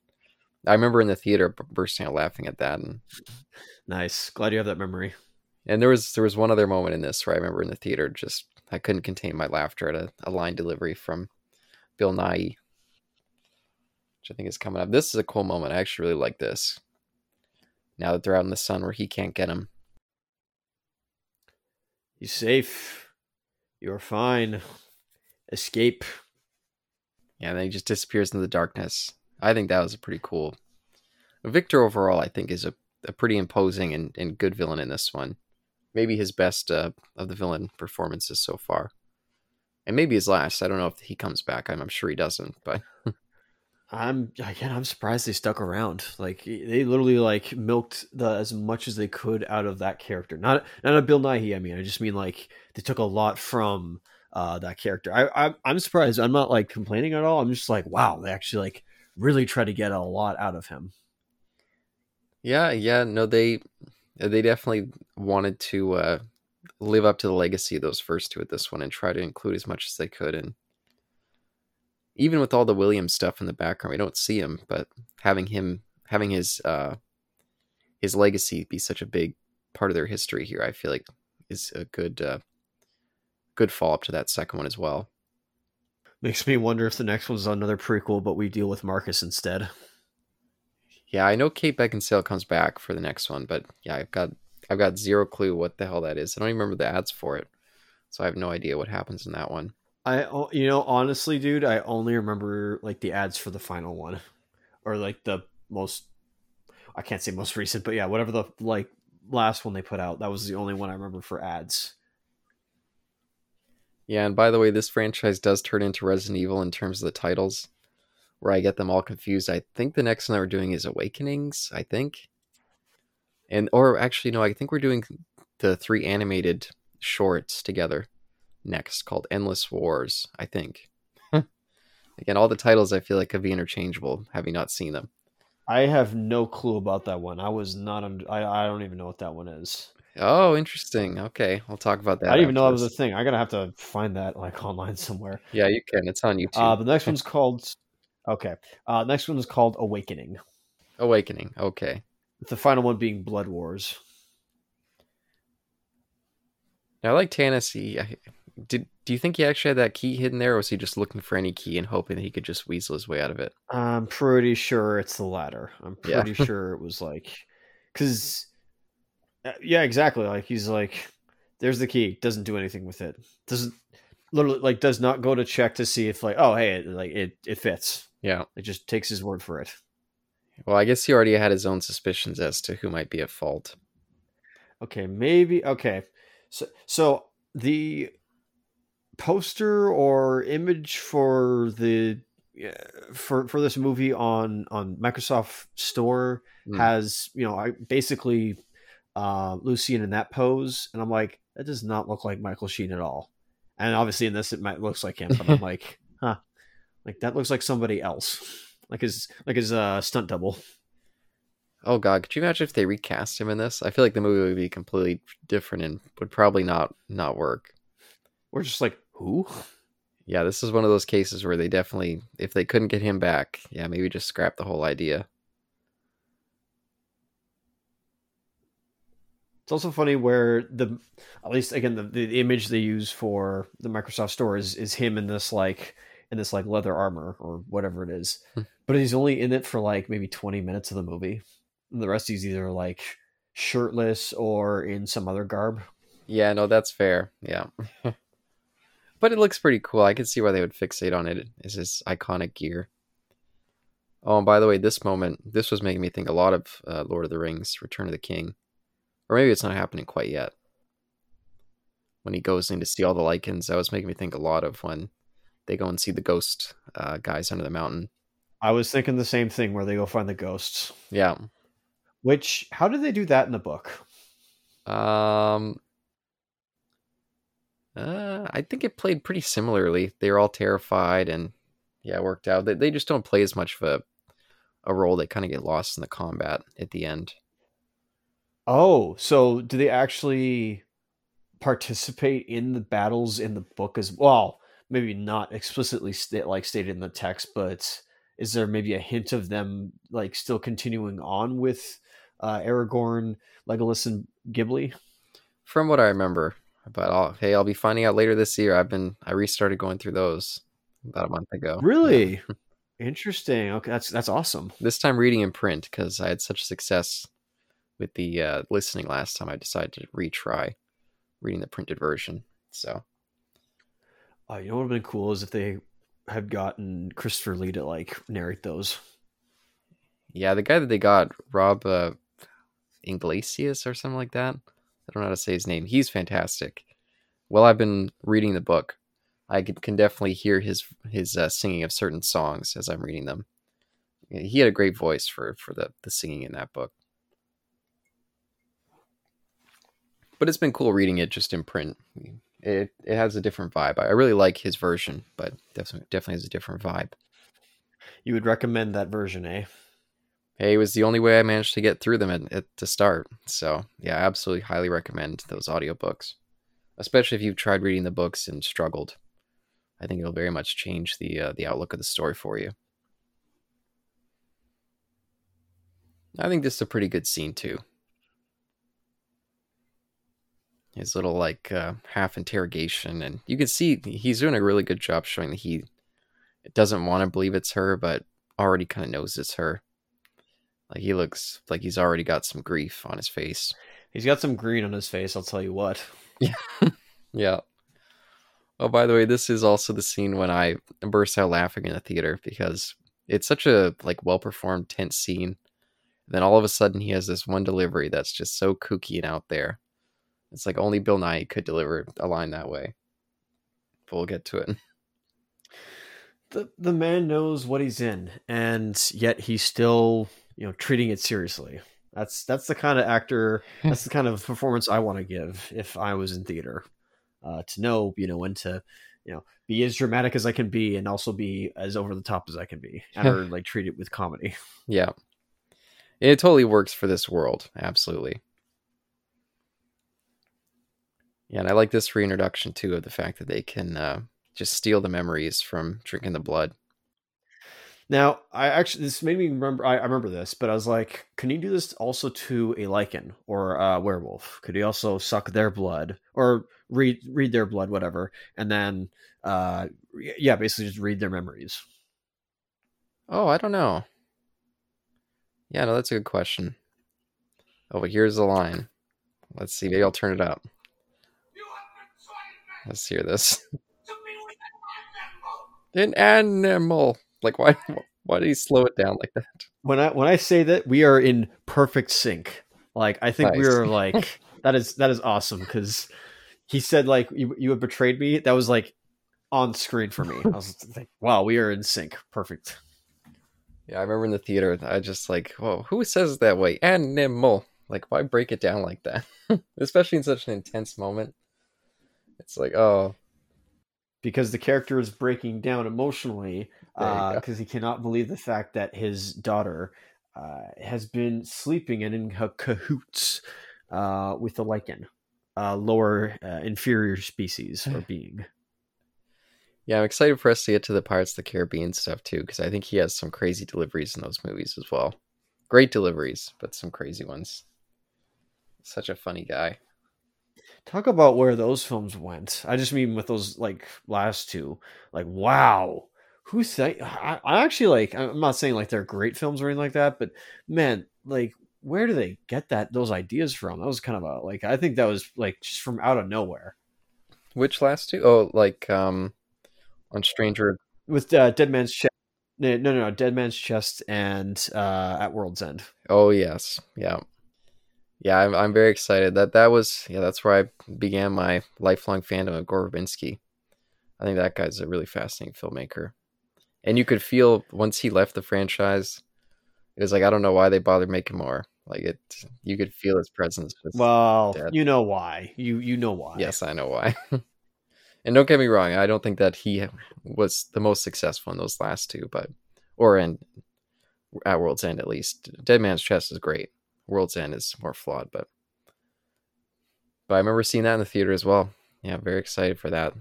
Speaker 1: I remember in the theater bursting out laughing at that. And
Speaker 2: nice, glad you have that memory.
Speaker 1: And there was there was one other moment in this where I remember in the theater just I couldn't contain my laughter at a, a line delivery from Bill Nighy, which I think is coming up. This is a cool moment. I actually really like this. Now that they're out in the sun where he can't get him.
Speaker 2: He's safe. You're fine. Escape.
Speaker 1: Yeah, and then he just disappears in the darkness. I think that was a pretty cool. Victor overall, I think, is a, a pretty imposing and, and good villain in this one. Maybe his best uh, of the villain performances so far, and maybe his last. I don't know if he comes back. I'm, I'm sure he doesn't, but.
Speaker 2: I'm again. I'm surprised they stuck around. Like they literally like milked the as much as they could out of that character. Not not a Bill Nighy. I mean, I just mean like they took a lot from uh, that character. I, I I'm surprised. I'm not like complaining at all. I'm just like, wow, they actually like really try to get a lot out of him.
Speaker 1: Yeah, yeah, no, they they definitely wanted to uh, live up to the legacy of those first two at this one and try to include as much as they could. And even with all the Williams stuff in the background, we don't see him, but having him having his uh his legacy be such a big part of their history here, I feel like is a good uh good follow up to that second one as well.
Speaker 2: Makes me wonder if the next one's another prequel, but we deal with Marcus instead.
Speaker 1: Yeah, I know Kate Beckinsale comes back for the next one, but yeah, I've got I've got zero clue what the hell that is. I don't even remember the ads for it, so I have no idea what happens in that one.
Speaker 2: I oh, you know honestly, dude, I only remember like the ads for the final one, or like the most. I can't say most recent, but yeah, whatever the like last one they put out. That was the only one I remember for ads.
Speaker 1: Yeah, and by the way, this franchise does turn into Resident Evil in terms of the titles, where I get them all confused. I think the next one that we're doing is Awakenings. I think, and or actually no, I think we're doing the three animated shorts together next called Endless Wars. I think. Again, all the titles I feel like could be interchangeable, having not seen them.
Speaker 2: I have no clue about that one. I was not. Under, I I don't even know what that one is.
Speaker 1: Oh, interesting. Okay, we'll talk about that.
Speaker 2: I didn't even know that was a thing. I'm gonna have to find that like online somewhere.
Speaker 1: Yeah, you can. It's on YouTube.
Speaker 2: Uh, the next one's called. Okay. Uh, next one is called Awakening.
Speaker 1: Awakening. Okay.
Speaker 2: The final one being Blood Wars.
Speaker 1: Now, I like Tennessee. Did do you think he actually had that key hidden there, or was he just looking for any key and hoping that he could just weasel his way out of it?
Speaker 2: I'm pretty sure it's the latter. I'm pretty yeah. sure it was like, because, yeah, exactly. Like he's like, there's the key. Doesn't do anything with it. Doesn't literally like does not go to check to see if like, oh hey, it, like it it fits.
Speaker 1: Yeah,
Speaker 2: it just takes his word for it.
Speaker 1: Well, I guess he already had his own suspicions as to who might be at fault.
Speaker 2: Okay, maybe okay. So so the poster or image for the for for this movie on on Microsoft Store mm. has you know I basically uh Lucian in that pose and I'm like that does not look like Michael Sheen at all. And obviously in this it might looks like him but I'm like huh like that looks like somebody else. Like his like his uh stunt double.
Speaker 1: Oh god. Could you imagine if they recast him in this? I feel like the movie would be completely different and would probably not not work.
Speaker 2: We're just like who?
Speaker 1: Yeah, this is one of those cases where they definitely, if they couldn't get him back, yeah, maybe just scrap the whole idea.
Speaker 2: It's also funny where the, at least again, the, the image they use for the Microsoft Store is is him in this like in this like leather armor or whatever it is, hmm. but he's only in it for like maybe twenty minutes of the movie. And the rest he's either like shirtless or in some other garb.
Speaker 1: Yeah, no, that's fair. Yeah. but it looks pretty cool. I can see why they would fixate on it. It's his iconic gear. Oh, and by the way, this moment, this was making me think a lot of uh, Lord of the Rings, Return of the King. Or maybe it's not happening quite yet. When he goes in to see all the Lycans, that was making me think a lot of when they go and see the ghost uh, guys under the mountain.
Speaker 2: I was thinking the same thing where they go find the ghosts.
Speaker 1: Yeah.
Speaker 2: Which, how did they do that in the book?
Speaker 1: Um, uh, I think it played pretty similarly. They were all terrified, and yeah, it worked out. They, they just don't play as much of a a role. They kind of get lost in the combat at the end.
Speaker 2: Oh, so do they actually participate in the battles in the book as well? Maybe not explicitly st- like stated in the text, but is there maybe a hint of them like still continuing on with uh, Aragorn, Legolas, and Gimli?
Speaker 1: From what I remember, but I'll, hey, I'll be finding out later this year. I've been I restarted going through those about a month ago.
Speaker 2: Really yeah. interesting. Okay, that's that's awesome.
Speaker 1: This time reading in print because I had such success with the uh, listening last time. I decided to retry reading the printed version. So,
Speaker 2: uh, you know what would have been cool is if they had gotten Christopher Lee to like narrate those.
Speaker 1: Yeah, the guy that they got, Rob uh, Iglesias or something like that. I don't know how to say his name. He's fantastic. Well, I've been reading the book, I can definitely hear his his uh, singing of certain songs as I'm reading them. He had a great voice for for the the singing in that book. But it's been cool reading it just in print. It it has a different vibe. I really like his version, but definitely definitely has a different vibe.
Speaker 2: You would recommend that version, eh?
Speaker 1: hey, it was the only way I managed to get through them at, at to start. So yeah, I absolutely highly recommend those audiobooks, especially if you've tried reading the books and struggled. I think it'll very much change the uh, the outlook of the story for you. I think this is a pretty good scene too. His little like uh, half interrogation, and you can see he's doing a really good job showing that he doesn't want to believe it's her, but already kind of knows it's her. Like he looks like he's already got some grief on his face.
Speaker 2: He's got some green on his face. I'll tell you what.
Speaker 1: Yeah, yeah. Oh, by the way, this is also the scene when I burst out laughing in the theater because it's such a like well performed tense scene. then all of a sudden he has this one delivery that's just so kooky and out there. It's like only Bill Nighy could deliver a line that way. But we'll get to it.
Speaker 2: The the man knows what he's in, and yet he's still you know treating it seriously. That's that's the kind of actor. That's the kind of performance I want to give if I was in theater. Uh, to know you know when to you know be as dramatic as I can be, and also be as over the top as I can be, and or like treat it with comedy.
Speaker 1: Yeah, it totally works for this world. Absolutely. Yeah, and I like this reintroduction too of the fact that they can uh, just steal the memories from drinking the blood.
Speaker 2: Now, I actually this made me remember. I, I remember this, but I was like, can you do this also to a Lycan or a werewolf? Could he also suck their blood or read read their blood, whatever, and then, uh, yeah, basically just read their memories?
Speaker 1: Oh, I don't know. Yeah, no, that's a good question. Oh, but here's the line. Let's see. Maybe I'll turn it up. Let's hear this. An animal. Like why? Why did he slow it down like that?
Speaker 2: When I when I say that we are in perfect sync. Like I think we are like that is that is awesome because he said like you you have betrayed me. That was like on screen for me. I was like, wow, we are in sync. Perfect.
Speaker 1: Yeah, I remember in the theater, I just like, whoa, who says that way? Animal. Like, why break it down like that? Especially in such an intense moment. It's like, oh,
Speaker 2: because the character is breaking down emotionally
Speaker 1: There you go.
Speaker 2: because he cannot believe the fact that his daughter uh, has been sleeping and in ca- cahoots uh, with the Lycan, uh, lower uh, inferior species or being.
Speaker 1: yeah, I'm excited for us to get to the Pirates of the Caribbean stuff too, because I think he has some crazy deliveries in those movies as well. Great deliveries, but some crazy ones. Such a funny guy.
Speaker 2: Talk about where those films went. I just mean with those like last two. Like, wow. Who think I, I actually like I'm not saying like they're great films or anything like that, but man, like where do they get that those ideas from? That was kind of a like I think that was like just from out of nowhere.
Speaker 1: Which last two? Oh, like um, on Stranger.
Speaker 2: With uh, Dead Man's Chest no, no, no, Dead Man's Chest and uh, At World's End.
Speaker 1: Oh yes, yeah, yeah. I'm I'm very excited that that was yeah that's where I began my lifelong fandom of Gore Verbinski. I think that guy's a really fascinating filmmaker, and you could feel once he left the franchise, it was like I don't know why they bothered making more. Like it, you could feel his presence.
Speaker 2: Well,
Speaker 1: dead.
Speaker 2: you know why. You you know why.
Speaker 1: yes, I know why. and don't get me wrong, I don't think that he was the most successful in those last two, but or in at World's End at least. Dead Man's Chest is great. World's End is more flawed, but but I remember seeing that in the theater as well. Yeah, very excited for that.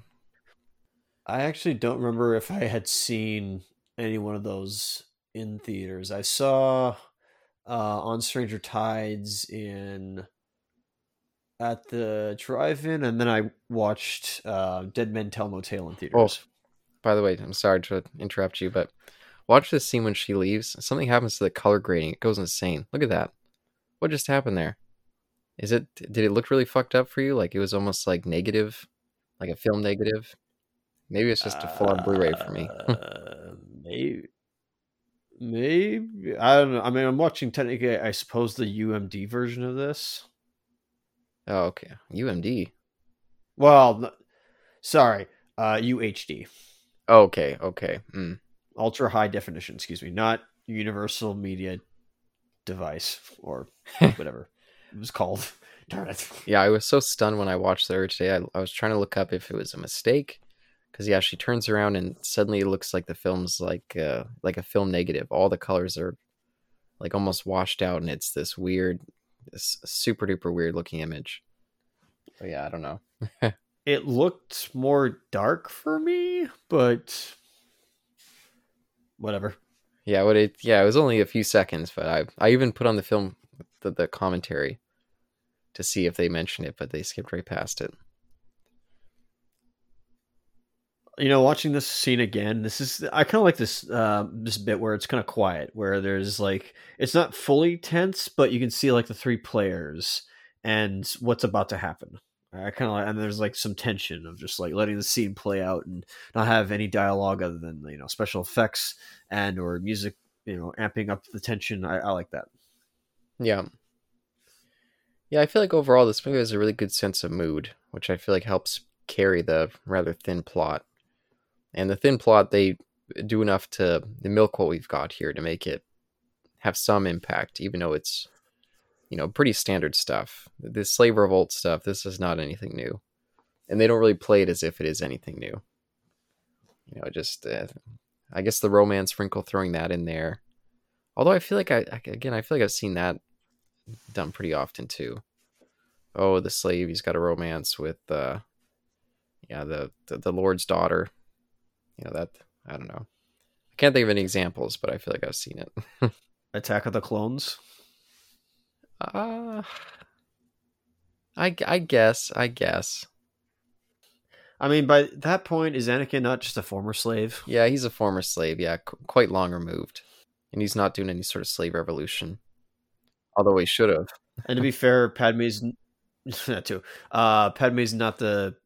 Speaker 2: I actually don't remember if I had seen any one of those in theaters. I saw uh, on Stranger Tides in at the drive-in, and then I watched uh, Dead Men Tell No Tale in theaters.
Speaker 1: By the way, I'm sorry to interrupt you, but watch this scene when she leaves. Something happens to the color grading. It goes insane. Look at that. What just happened there? Is it did it look really fucked up for you? Like it was almost like negative, like a film negative? Maybe it's just a full on Blu-ray for me.
Speaker 2: Uh, maybe, maybe I don't know. I mean, I'm watching technically, I suppose, the UMD version of this.
Speaker 1: oh, okay. UMD.
Speaker 2: Well, sorry, uh, UHD.
Speaker 1: Okay, okay. Mm.
Speaker 2: ultra high definition excuse me not universal media device or whatever it was called darn it
Speaker 1: Yeah, I was so stunned when I watched the other today. I, I was trying to look up if it was a mistake, because yeah, she turns around and suddenly it looks like the film's like uh, like a film negative. All the colors are like almost washed out, and it's this weird, this super duper weird looking image. So yeah, I don't know.
Speaker 2: it looked more dark for me, but whatever.
Speaker 1: Yeah, what it yeah, it was only a few seconds, but I I even put on the film the, the commentary to see if they mentioned it, but they skipped right past it.
Speaker 2: You know, watching this scene again, this is I kind of like this uh, this bit where it's kind of quiet, where there's like it's not fully tense, but you can see like the three players and what's about to happen. I kind of like, and there's like some tension of just like letting the scene play out and not have any dialogue other than you know special effects and or music, you know, amping up the tension. I, I like that.
Speaker 1: Yeah. Yeah, I feel like overall this movie has a really good sense of mood, which I feel like helps carry the rather thin plot. And the thin plot, they do enough to milk what we've got here to make it have some impact, even though it's you know, pretty standard stuff. This slave revolt stuff, this is not anything new. And they don't really play it as if it is anything new. You know, just, uh, I guess the romance wrinkle throwing that in there. Although I feel like I, again, I feel like I've seen that done pretty often too. Oh, the slave, he's got a romance with, uh, yeah, the, the, the Lord's daughter. You know, that, I don't know. I can't think of any examples, but I feel like I've seen it.
Speaker 2: Attack of the Clones.
Speaker 1: Uh, I, I guess. I guess.
Speaker 2: I mean, by that point, is Anakin not just a former slave?
Speaker 1: Yeah, he's a former slave. Yeah, qu- quite long removed, and he's not doing any sort of slave revolution. Although he should have.
Speaker 2: and to be fair, Padme's not too. Uh, Padme's not the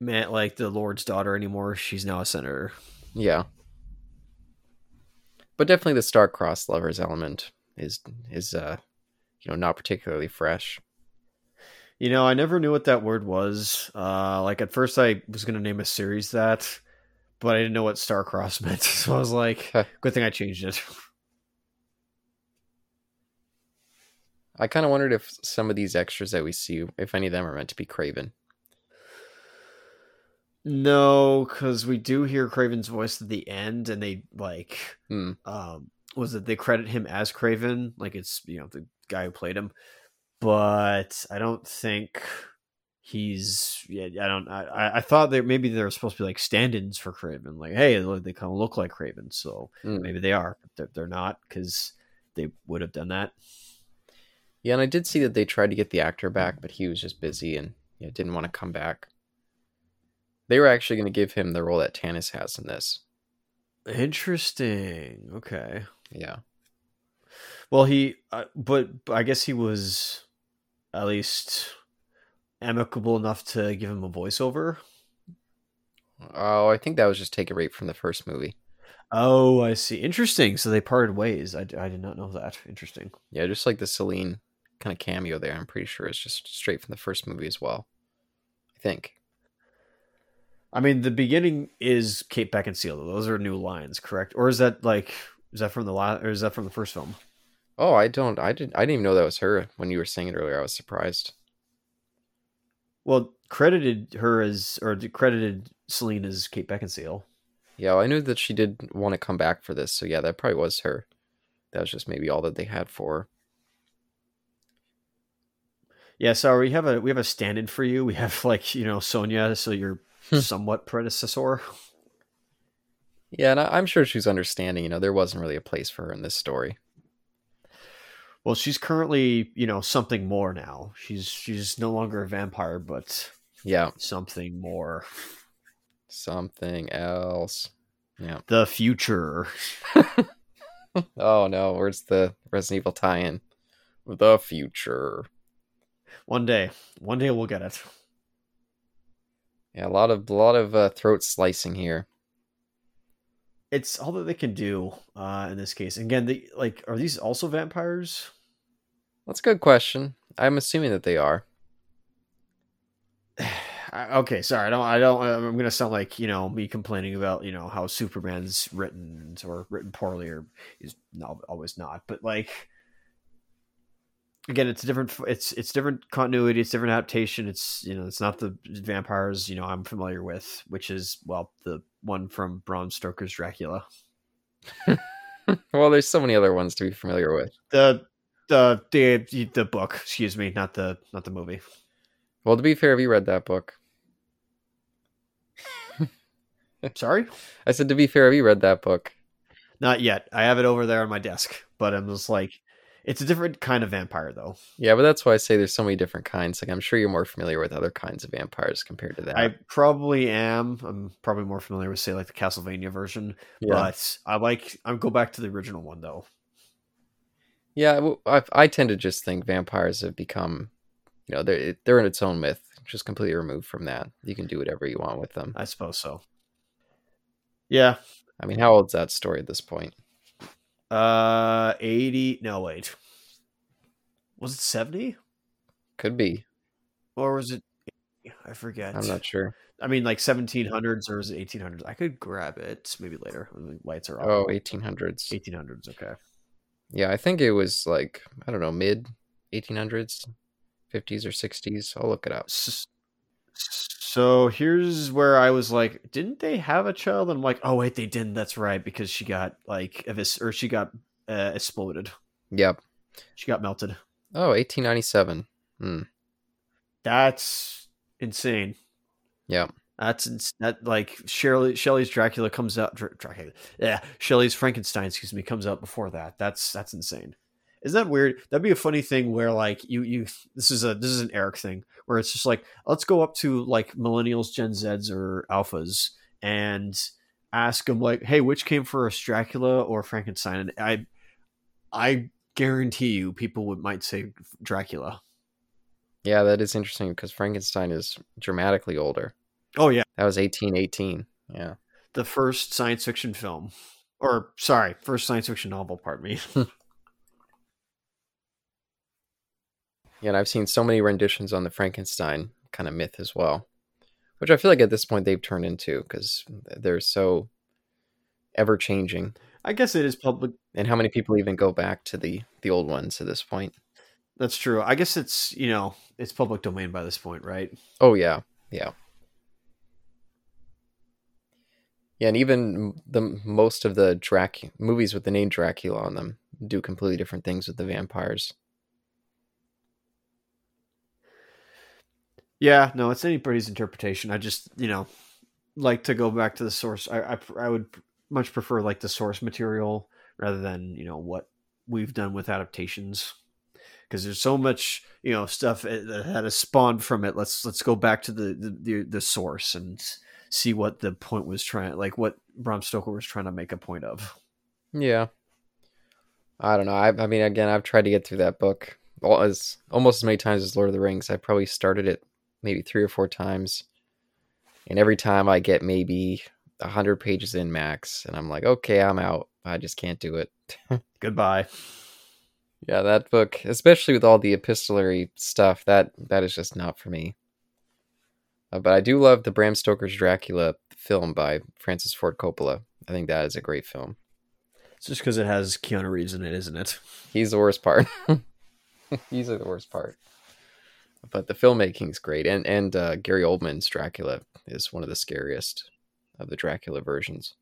Speaker 2: man like the Lord's daughter anymore. She's now a senator.
Speaker 1: Yeah, but definitely the star-crossed lovers element is is uh you know not particularly fresh.
Speaker 2: You know, I never knew what that word was. Uh, like at first, I was to name a series that, but I didn't know what star-crossed meant. So I was like, good thing I changed it.
Speaker 1: I kind of wondered if some of these extras that we see, if any of them are meant to be Kraven.
Speaker 2: No, because we do hear Kraven's voice at the end, and they like,
Speaker 1: Hmm.
Speaker 2: um, was it they credit him as Kraven, like it's you know the guy who played him, but I don't think he's. Yeah, I don't. I I thought that maybe they're supposed to be like stand-ins for Kraven, like hey, they kind of look like Kraven, so
Speaker 1: Hmm.
Speaker 2: maybe they are, but they're, they're not because they would have done that.
Speaker 1: Yeah, and I did see that they tried to get the actor back, but he was just busy and you know, didn't want to come back. They were actually going to give him the role that Tannis has in this.
Speaker 2: Interesting. Okay.
Speaker 1: Yeah.
Speaker 2: Well, he, uh, but, I guess he was at least amicable enough to give him a voiceover.
Speaker 1: Oh, I think that was just taken right from the first movie.
Speaker 2: Oh, I see. Interesting. So they parted ways. I, I did not know that. Interesting.
Speaker 1: Yeah, just like the Selene kind of cameo there. I'm pretty sure it's just straight from the first movie as well. I think.
Speaker 2: I mean, the beginning is Kate Beckinsale. Those are new lines, correct? Or is that like is that from the last or is that from the first film?
Speaker 1: Oh, I don't. I didn't. I didn't even know that was her when you were saying it earlier. I was surprised.
Speaker 2: Well, credited her as or credited Selene as Kate Beckinsale.
Speaker 1: Yeah, well, I knew that she did want to come back for this, so yeah, that probably was her. That was just maybe all that they had for her.
Speaker 2: Yeah, so we have a we have a stand-in for you. We have like you know Sonja, so your hmm. somewhat predecessor.
Speaker 1: Yeah, and I, I'm sure she's understanding. You know, there wasn't really a place for her in this story.
Speaker 2: Well, she's currently you know something more now. She's she's no longer a vampire, but
Speaker 1: Yeah,
Speaker 2: something more.
Speaker 1: something else. Yeah.
Speaker 2: The future.
Speaker 1: Oh no, where's the Resident Evil tie-in? The future.
Speaker 2: One day, one day we'll get it.
Speaker 1: Yeah, a lot of a lot of uh, throat slicing here.
Speaker 2: It's all that they can do uh, in this case. Again, they like are these also vampires?
Speaker 1: That's a good question. I'm assuming that they are.
Speaker 2: Okay, sorry. I don't. I don't. I'm gonna sound like you know me complaining about you know how Superman's written or written poorly or is no always not. But like again, it's a different. It's it's different continuity. It's different adaptation. It's you know it's not the vampires you know I'm familiar with, which is well the one from Bram Stoker's Dracula.
Speaker 1: well, there's so many other ones to be familiar with.
Speaker 2: The the the the book. Excuse me, not the not the movie.
Speaker 1: Well, to be fair, have you read that book?
Speaker 2: Sorry,
Speaker 1: I said to be fair, have you read that book?
Speaker 2: not yet. I have it over there on my desk, but I'm just like, it's a different kind of vampire, though.
Speaker 1: Yeah, but that's why I say there's so many different kinds. Like I'm sure you're more familiar with other kinds of vampires compared to that.
Speaker 2: I probably am. I'm probably more familiar with, say, like the Castlevania version,
Speaker 1: yeah.
Speaker 2: but I like. I go back to the original one though.
Speaker 1: Yeah, I, I tend to just think vampires have become, you know, they're they're in its own myth, just completely removed from that. You can do whatever you want with them.
Speaker 2: I suppose so. Yeah.
Speaker 1: I mean, how old's that story at this point?
Speaker 2: Uh, eighty. No, wait. Was it seventy
Speaker 1: Could be.
Speaker 2: or was it? I forget.
Speaker 1: I'm not sure.
Speaker 2: I mean, like seventeen hundreds or was it eighteen hundreds? I could grab it maybe later when the lights are off.
Speaker 1: Oh, 1800s.
Speaker 2: Eighteen hundreds. Okay.
Speaker 1: Yeah, I think it was like I don't know, mid 1800s, 50s or 60s. I'll look it up.
Speaker 2: S- So here's where I was like, didn't they have a child? And I'm like, oh wait, they didn't. That's right, because she got like evis- or she got uh, exploded.
Speaker 1: Yep.
Speaker 2: She got melted.
Speaker 1: Oh, 1897. Hmm.
Speaker 2: That's insane.
Speaker 1: Yep.
Speaker 2: That's ins- that like Shirley Shelley's Dracula comes out. Dr- Dracula, yeah, Shelley's Frankenstein, excuse me, comes out before that. That's that's insane. Isn't that weird? That'd be a funny thing where like you you this is a this is an Eric thing where it's just like let's go up to like millennials, Gen Zs, or alphas and ask them like, hey, which came first, Dracula or Frankenstein? And I I guarantee you, people would might say Dracula.
Speaker 1: Yeah, that is interesting because Frankenstein is dramatically older.
Speaker 2: Oh yeah,
Speaker 1: That was 1818. Yeah.
Speaker 2: the first science fiction film, or sorry, first science fiction novel. Pardon me.
Speaker 1: Yeah, and I've seen so many renditions on the Frankenstein kind of myth as well, which I feel like at this point they've turned into because they're so ever changing.
Speaker 2: I guess it is public.
Speaker 1: And how many people even go back to the the old ones at this point?
Speaker 2: That's true. I guess it's you know it's public domain by this point, right?
Speaker 1: Oh yeah, yeah, yeah. And even the most of the Drac movies with the name Dracula on them do completely different things with the vampires.
Speaker 2: Yeah, no, it's anybody's interpretation. I just you know like to go back to the source. I I, I would much prefer like the source material rather than you know what we've done with adaptations because there's so much you know stuff eh, that had spawned from it. Let's let's go back to the the, the, source and see what the point was trying like what Bram Stoker was trying to make a point of.
Speaker 1: Yeah. I don't know. I, I mean, again, I've tried to get through that book as almost as many times as Lord of the Rings. I probably started it maybe three or four times, and every time I get maybe a hundred pages in max, and I'm like, okay, I'm out. I just can't do it.
Speaker 2: Goodbye.
Speaker 1: Yeah, that book, especially with all the epistolary stuff, that that is just not for me. Uh, but I do love the Bram Stoker's Dracula film by Francis Ford Coppola. I think that is a great film.
Speaker 2: It's just because it has Keanu Reeves in it, isn't it?
Speaker 1: He's the worst part. He's the worst part. But the filmmaking's great, and and uh, Gary Oldman's Dracula is one of the scariest of the Dracula versions.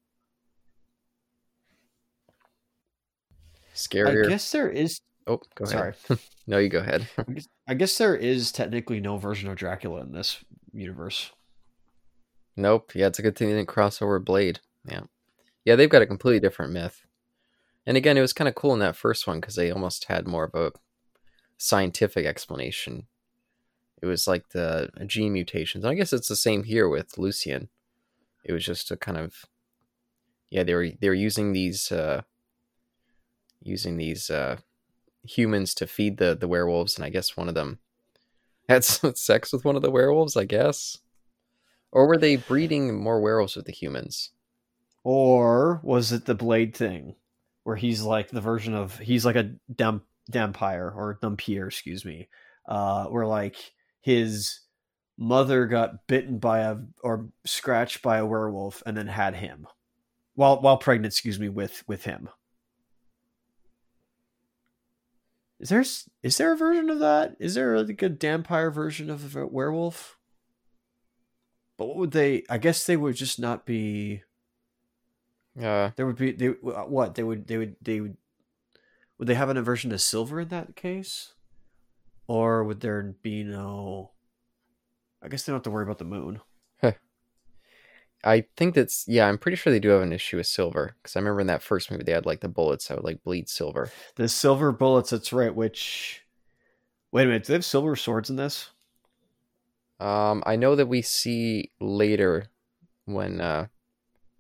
Speaker 1: Scarier.
Speaker 2: I guess there is.
Speaker 1: oh, go ahead.
Speaker 2: Sorry,
Speaker 1: No, you go ahead.
Speaker 2: I guess, I guess there is technically no version of Dracula in this universe.
Speaker 1: nope. Yeah, it's a good thing they didn't cross over Blade. Yeah, yeah, they've got a completely different myth. And again, it was kind of cool in that first one because they almost had more of a scientific explanation. It was like the gene mutations. And I guess it's the same here with Lucian. It was just a kind of yeah, they were they were using these uh using these uh humans to feed the the werewolves and I guess one of them had sex with one of the werewolves, I guess. Or were they breeding more werewolves with the humans?
Speaker 2: Or was it the Blade thing, where he's like the version of he's like a dump Dampire or Dumpier, excuse me, uh, where like his mother got bitten by a or scratched by a werewolf and then had him while while pregnant, excuse me, with with him. Is there is there a version of that? Is there like a vampire version of a werewolf? But what would they? I guess they would just not be.
Speaker 1: Uh
Speaker 2: There would be they what they would they would they would would they have an aversion to silver in that case, or would there be no? I guess they don't have to worry about the moon.
Speaker 1: I think that's yeah. I'm pretty sure they do have an issue with silver because I remember in that first movie they had like the bullets that would like bleed silver.
Speaker 2: The silver bullets. That's right. Which wait a minute. Do they have silver swords in this?
Speaker 1: Um, I know that we see later when uh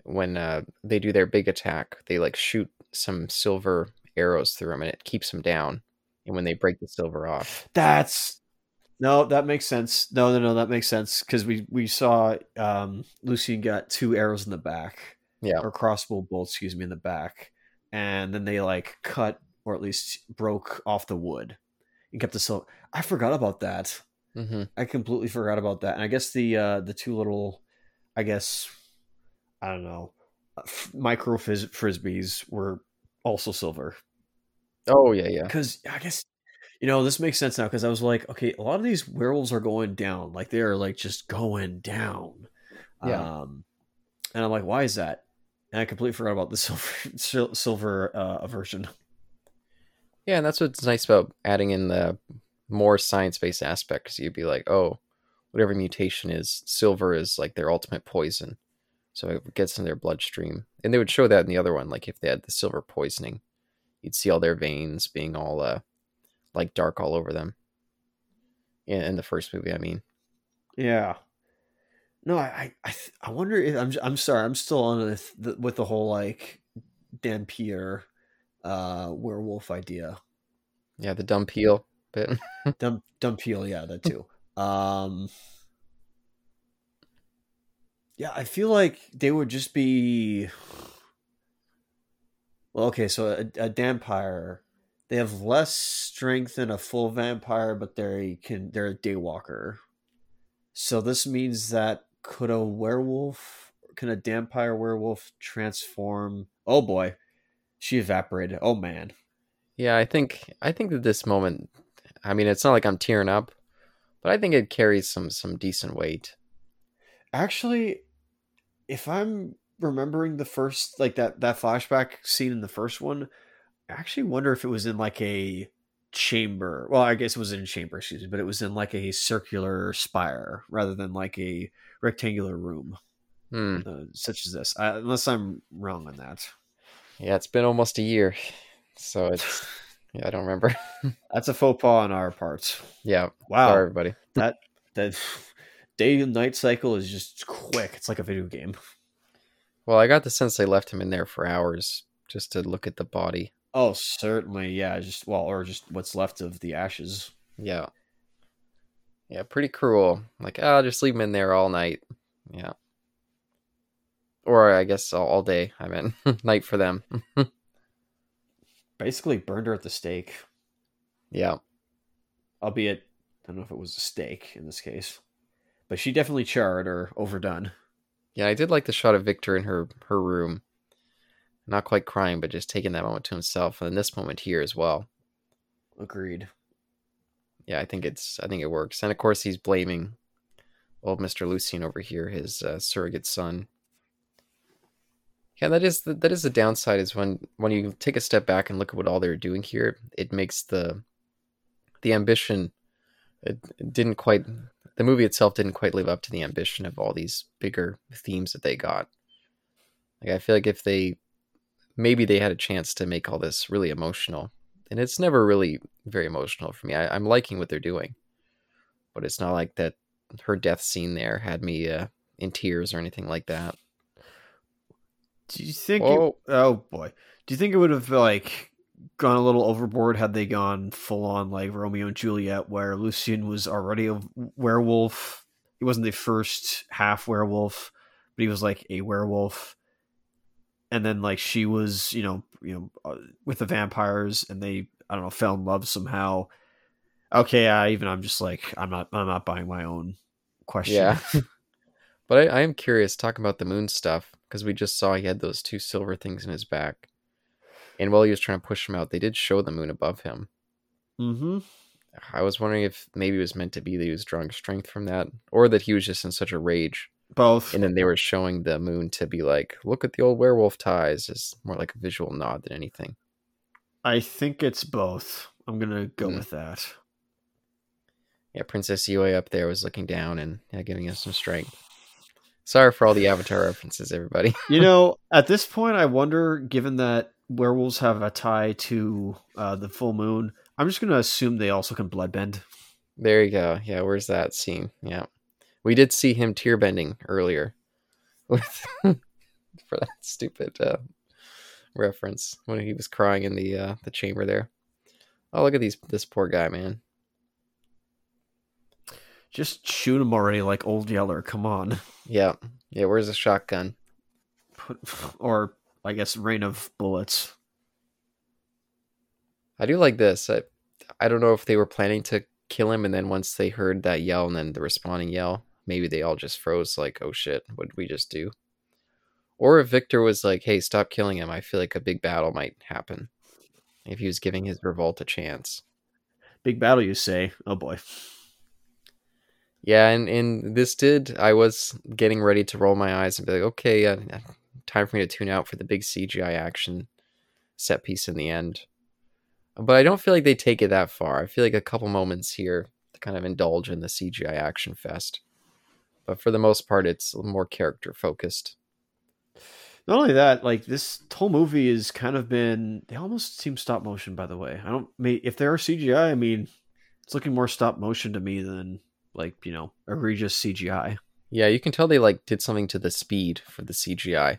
Speaker 1: when uh they do their big attack, they like shoot some silver arrows through them and it keeps them down. And when they break the silver off,
Speaker 2: That's no, that makes sense. No, no, no, that makes sense because we we saw um Lucian got two arrows in the back,
Speaker 1: Yeah.
Speaker 2: or crossbow bolts, excuse me, in the back, and then they like cut or at least broke off the wood and kept the silver. I forgot about that.
Speaker 1: hmm
Speaker 2: I completely forgot about that. And I guess the uh the two little, I guess, I don't know, uh, f- micro fris- frisbees were also silver.
Speaker 1: Oh yeah, yeah,
Speaker 2: Because I guess you know this makes sense now. Because I was like, okay, a lot of these werewolves are going down. Like they are like just going down.
Speaker 1: Yeah.
Speaker 2: Um, and I'm like, why is that? And I completely forgot about the silver sil- silver uh, version.
Speaker 1: yeah. And that's what's nice about adding in the more science-based aspect because you'd be like, oh, whatever mutation is, silver is like their ultimate poison, so it gets in their bloodstream. And they would show that in the other one, like if they had the silver poisoning, you'd see all their veins being all uh like dark all over them. In, in the first movie, I mean.
Speaker 2: Yeah. No, I I I, th- I wonder if I'm I'm sorry I'm still on with the, with the whole like Dampier uh werewolf idea.
Speaker 1: Yeah, the dumb peel bit.
Speaker 2: Dump Dumpeel, yeah, that too. Um Yeah, I feel like they would just be Well, okay, so a, a vampire they have less strength than a full vampire, but they can they're a daywalker. So this means that could a werewolf can a vampire werewolf transform oh boy. She evaporated. Oh man.
Speaker 1: yeah, I think I think that this moment, I mean, it's not like I'm tearing up, but I think it carries some some decent weight.
Speaker 2: Actually, if I'm remembering the first like that that flashback scene in the first one, I actually wonder if it was in like a chamber. Well, I guess it was in a chamber, excuse me, but it was in like a circular spire rather than like a rectangular room,
Speaker 1: Hmm.
Speaker 2: uh, such as this. I, unless I'm wrong on that.
Speaker 1: Yeah, it's been almost a year, so it's yeah, I don't remember.
Speaker 2: That's a faux pas on our part.
Speaker 1: yeah,
Speaker 2: Wow,
Speaker 1: sorry everybody.
Speaker 2: that that day and night cycle is just quick. It's like a video game.
Speaker 1: Well, I got the sense they left him in there for hours just to look at the body.
Speaker 2: Oh, certainly, yeah. Just well, or just what's left of the ashes.
Speaker 1: Yeah. Yeah, pretty cruel. Like, oh, just leave him in there all night. Yeah. Or I guess all, all day. I meant night for them.
Speaker 2: Basically, burned her at the stake.
Speaker 1: yeah.
Speaker 2: albeit I don't know if it was a stake in this case, but she definitely charred or overdone.
Speaker 1: Yeah, I did like the shot of Victor in her her room. Not quite crying, but just taking that moment to himself, and this moment here as well.
Speaker 2: Agreed.
Speaker 1: Yeah, I think it's I think it works, and of course he's blaming old Mister Lucian over here, his uh, surrogate son. Yeah, that is the, that is the downside is when when you take a step back and look at what all they're doing here, it makes the the ambition it, it didn't quite the movie itself didn't quite live up to the ambition of all these bigger themes that they got. Like I feel like if they maybe they had a chance to make all this really emotional, and it's never really very emotional for me. I, I'm liking what they're doing, but it's not like that. Her death scene there had me uh, in tears or anything like that.
Speaker 2: Do you think? It, oh boy, do you think it would have like gone a little overboard had they gone full on like Romeo and Juliet, where Lucian was already a werewolf? He wasn't the first half werewolf, but he was like a werewolf. And then like she was, you know, you know, uh, with the vampires, and they, I don't know, fell in love somehow. Okay, I even I'm just like I'm not I'm not buying my own question.
Speaker 1: Yeah. But I, I am curious, talking about the moon stuff, because we just saw he had those two silver things in his back. And while he was trying to push him out, they did show the moon above him.
Speaker 2: mm-hmm.
Speaker 1: I was wondering if maybe it was meant to be that he was drawing strength from that, or that he was just in such a rage.
Speaker 2: Both.
Speaker 1: And then they were showing the moon to be like, look at the old werewolf ties, as more like a visual nod than anything.
Speaker 2: I think it's both. I'm gonna go
Speaker 1: Hmm.
Speaker 2: with that.
Speaker 1: Yeah, Princess Yue up there was looking down and yeah, giving us some strength. Sorry for all the Avatar references, everybody.
Speaker 2: you know, at this point, I wonder, given that werewolves have a tie to uh, the full moon, I'm just going to assume they also can bloodbend.
Speaker 1: There you go. Yeah, where's that scene? Yeah, we did see him tear bending earlier, with for that stupid uh, reference when he was crying in the uh, the chamber there. Oh, look at these this poor guy, man.
Speaker 2: Just shoot him already, like old Yeller. Come on.
Speaker 1: Yeah, yeah. Where's the shotgun?
Speaker 2: Put, or I guess rain of bullets.
Speaker 1: I do like this. I, I don't know if they were planning to kill him, and then once they heard that yell and then the responding yell, maybe they all just froze. Like, oh shit, what did we just do? Or if Victor was like, "Hey, stop killing him," I feel like a big battle might happen if he was giving his revolt a chance.
Speaker 2: Big battle, you say? Oh boy.
Speaker 1: Yeah, and, and this did. I was getting ready to roll my eyes and be like, okay, uh, time for me to tune out for the big CGI action set piece in the end. But I don't feel like they take it that far. I feel like a couple moments here to kind of indulge in the CGI action fest. But for the most part, it's more character focused.
Speaker 2: Not only that, like this whole movie has kind of been. They almost seem stop motion. By the way, I don't. Mean if there are CGI, I mean, it's looking more stop motion to me than like you know egregious CGI.
Speaker 1: Yeah, you can tell they like did something to the speed for the CGI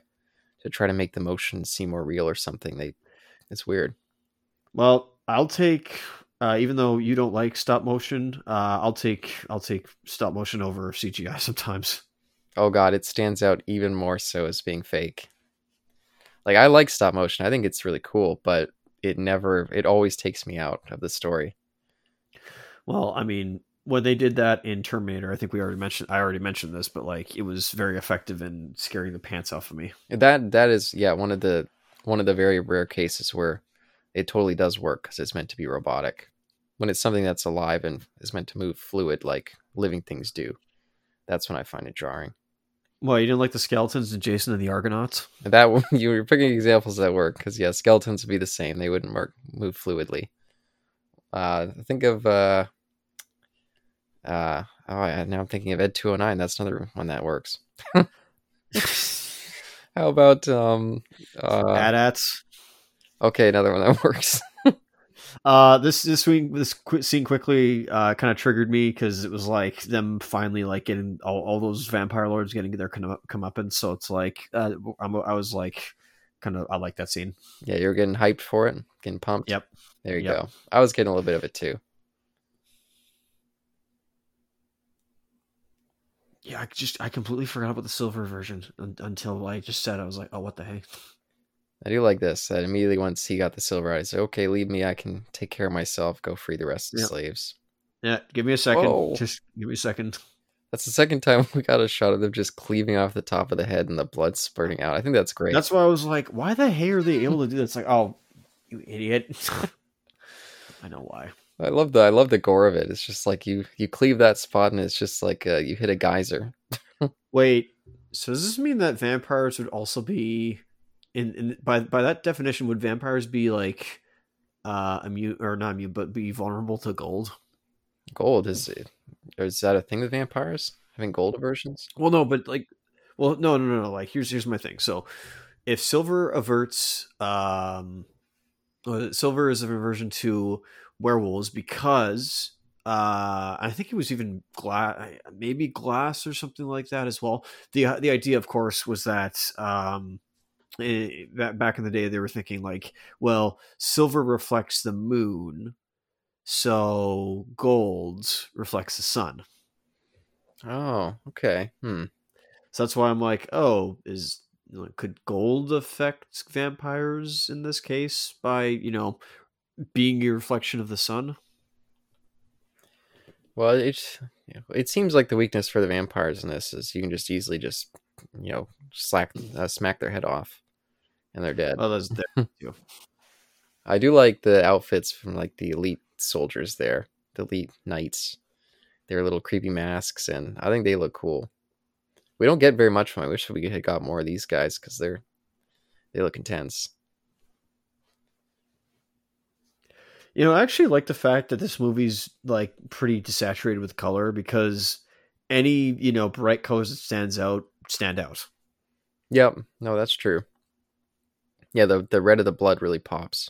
Speaker 1: to try to make the motion seem more real or something. They, it's weird.
Speaker 2: Well, I'll take. Uh, even though you don't like stop motion, uh, I'll take I'll take stop motion over CGI sometimes.
Speaker 1: Oh god, it stands out even more so as being fake. Like I like stop motion. I think it's really cool, but it never it always takes me out of the story.
Speaker 2: Well, I mean, when they did that in Terminator, I think we already mentioned. I already mentioned this, but like it was very effective in scaring the pants off of me.
Speaker 1: That that is yeah one of the one of the very rare cases where it totally does work because it's meant to be robotic. When it's something that's alive and is meant to move fluid like living things do, that's when I find it jarring.
Speaker 2: Well, you didn't like the skeletons in Jason and the Argonauts.
Speaker 1: That you were picking examples that work because yeah, skeletons would be the same; they wouldn't work, move fluidly. Uh, think of uh, uh, oh, yeah, now I'm thinking of Ed 209. That's another one that works. How about um, uh,
Speaker 2: AT-ATs?
Speaker 1: Okay, another one that works.
Speaker 2: uh, this this scene this scene quickly uh, kind of triggered me because it was like them finally like getting all, all those vampire lords getting their come come up, and so it's like uh, I'm, I was like kind of I like that scene.
Speaker 1: Yeah, you were getting hyped for it, getting pumped.
Speaker 2: Yep.
Speaker 1: There you
Speaker 2: Yep.
Speaker 1: go. I was getting a little bit of it too.
Speaker 2: Yeah, I just I completely forgot about the silver version un- until I just said I was like, oh, what the heck?
Speaker 1: I do like this. That immediately once he got the silver, I said, "Okay, leave me. I can take care of myself. Go free the rest of the
Speaker 2: Yep.
Speaker 1: slaves."
Speaker 2: Yeah, give me a second.
Speaker 1: Whoa.
Speaker 2: Just give me a second.
Speaker 1: That's the second time we got a shot of them just cleaving off the top of the head and the blood spurting out. I think that's great.
Speaker 2: That's why I was like, why the heck are they able to do this? Like, oh, you idiot. I know why.
Speaker 1: I love the I love the gore of it. It's just like you you cleave that spot and it's just like uh, you hit a geyser.
Speaker 2: Wait, so does this mean that vampires would also be in, in by by that definition would vampires be like uh immune or not immune but be vulnerable to gold?
Speaker 1: Gold is it? Is that a thing with vampires having gold aversions?
Speaker 2: Well, no, but like, well, no, no, no, no. Like, here's here's my thing. So, if silver averts, um, uh, silver is a reversion to werewolves because uh, I think it was even glass, maybe glass or something like that as well. the The idea, of course, was that um, eh, that back in the day they were thinking like, well, silver reflects the moon, so gold reflects the sun.
Speaker 1: Oh, okay. Hmm.
Speaker 2: So that's why I'm like, oh, is could gold affect vampires in this case by you know being a reflection of the sun?
Speaker 1: Well, it it seems like the weakness for the vampires in this is you can just easily just you know slack uh, smack their head off, and they're dead.
Speaker 2: Oh, that's there too.
Speaker 1: I do like the outfits from like the elite soldiers there, the elite knights. Their little creepy masks, and I think they look cool. We don't get very much from. 'em. I wish we had got more of these guys because they're they look intense.
Speaker 2: You know, I actually like the fact that this movie's like pretty desaturated with color because any you know bright colors that stands out stand out.
Speaker 1: Yep. No, that's true. Yeah, the the red of the blood really pops.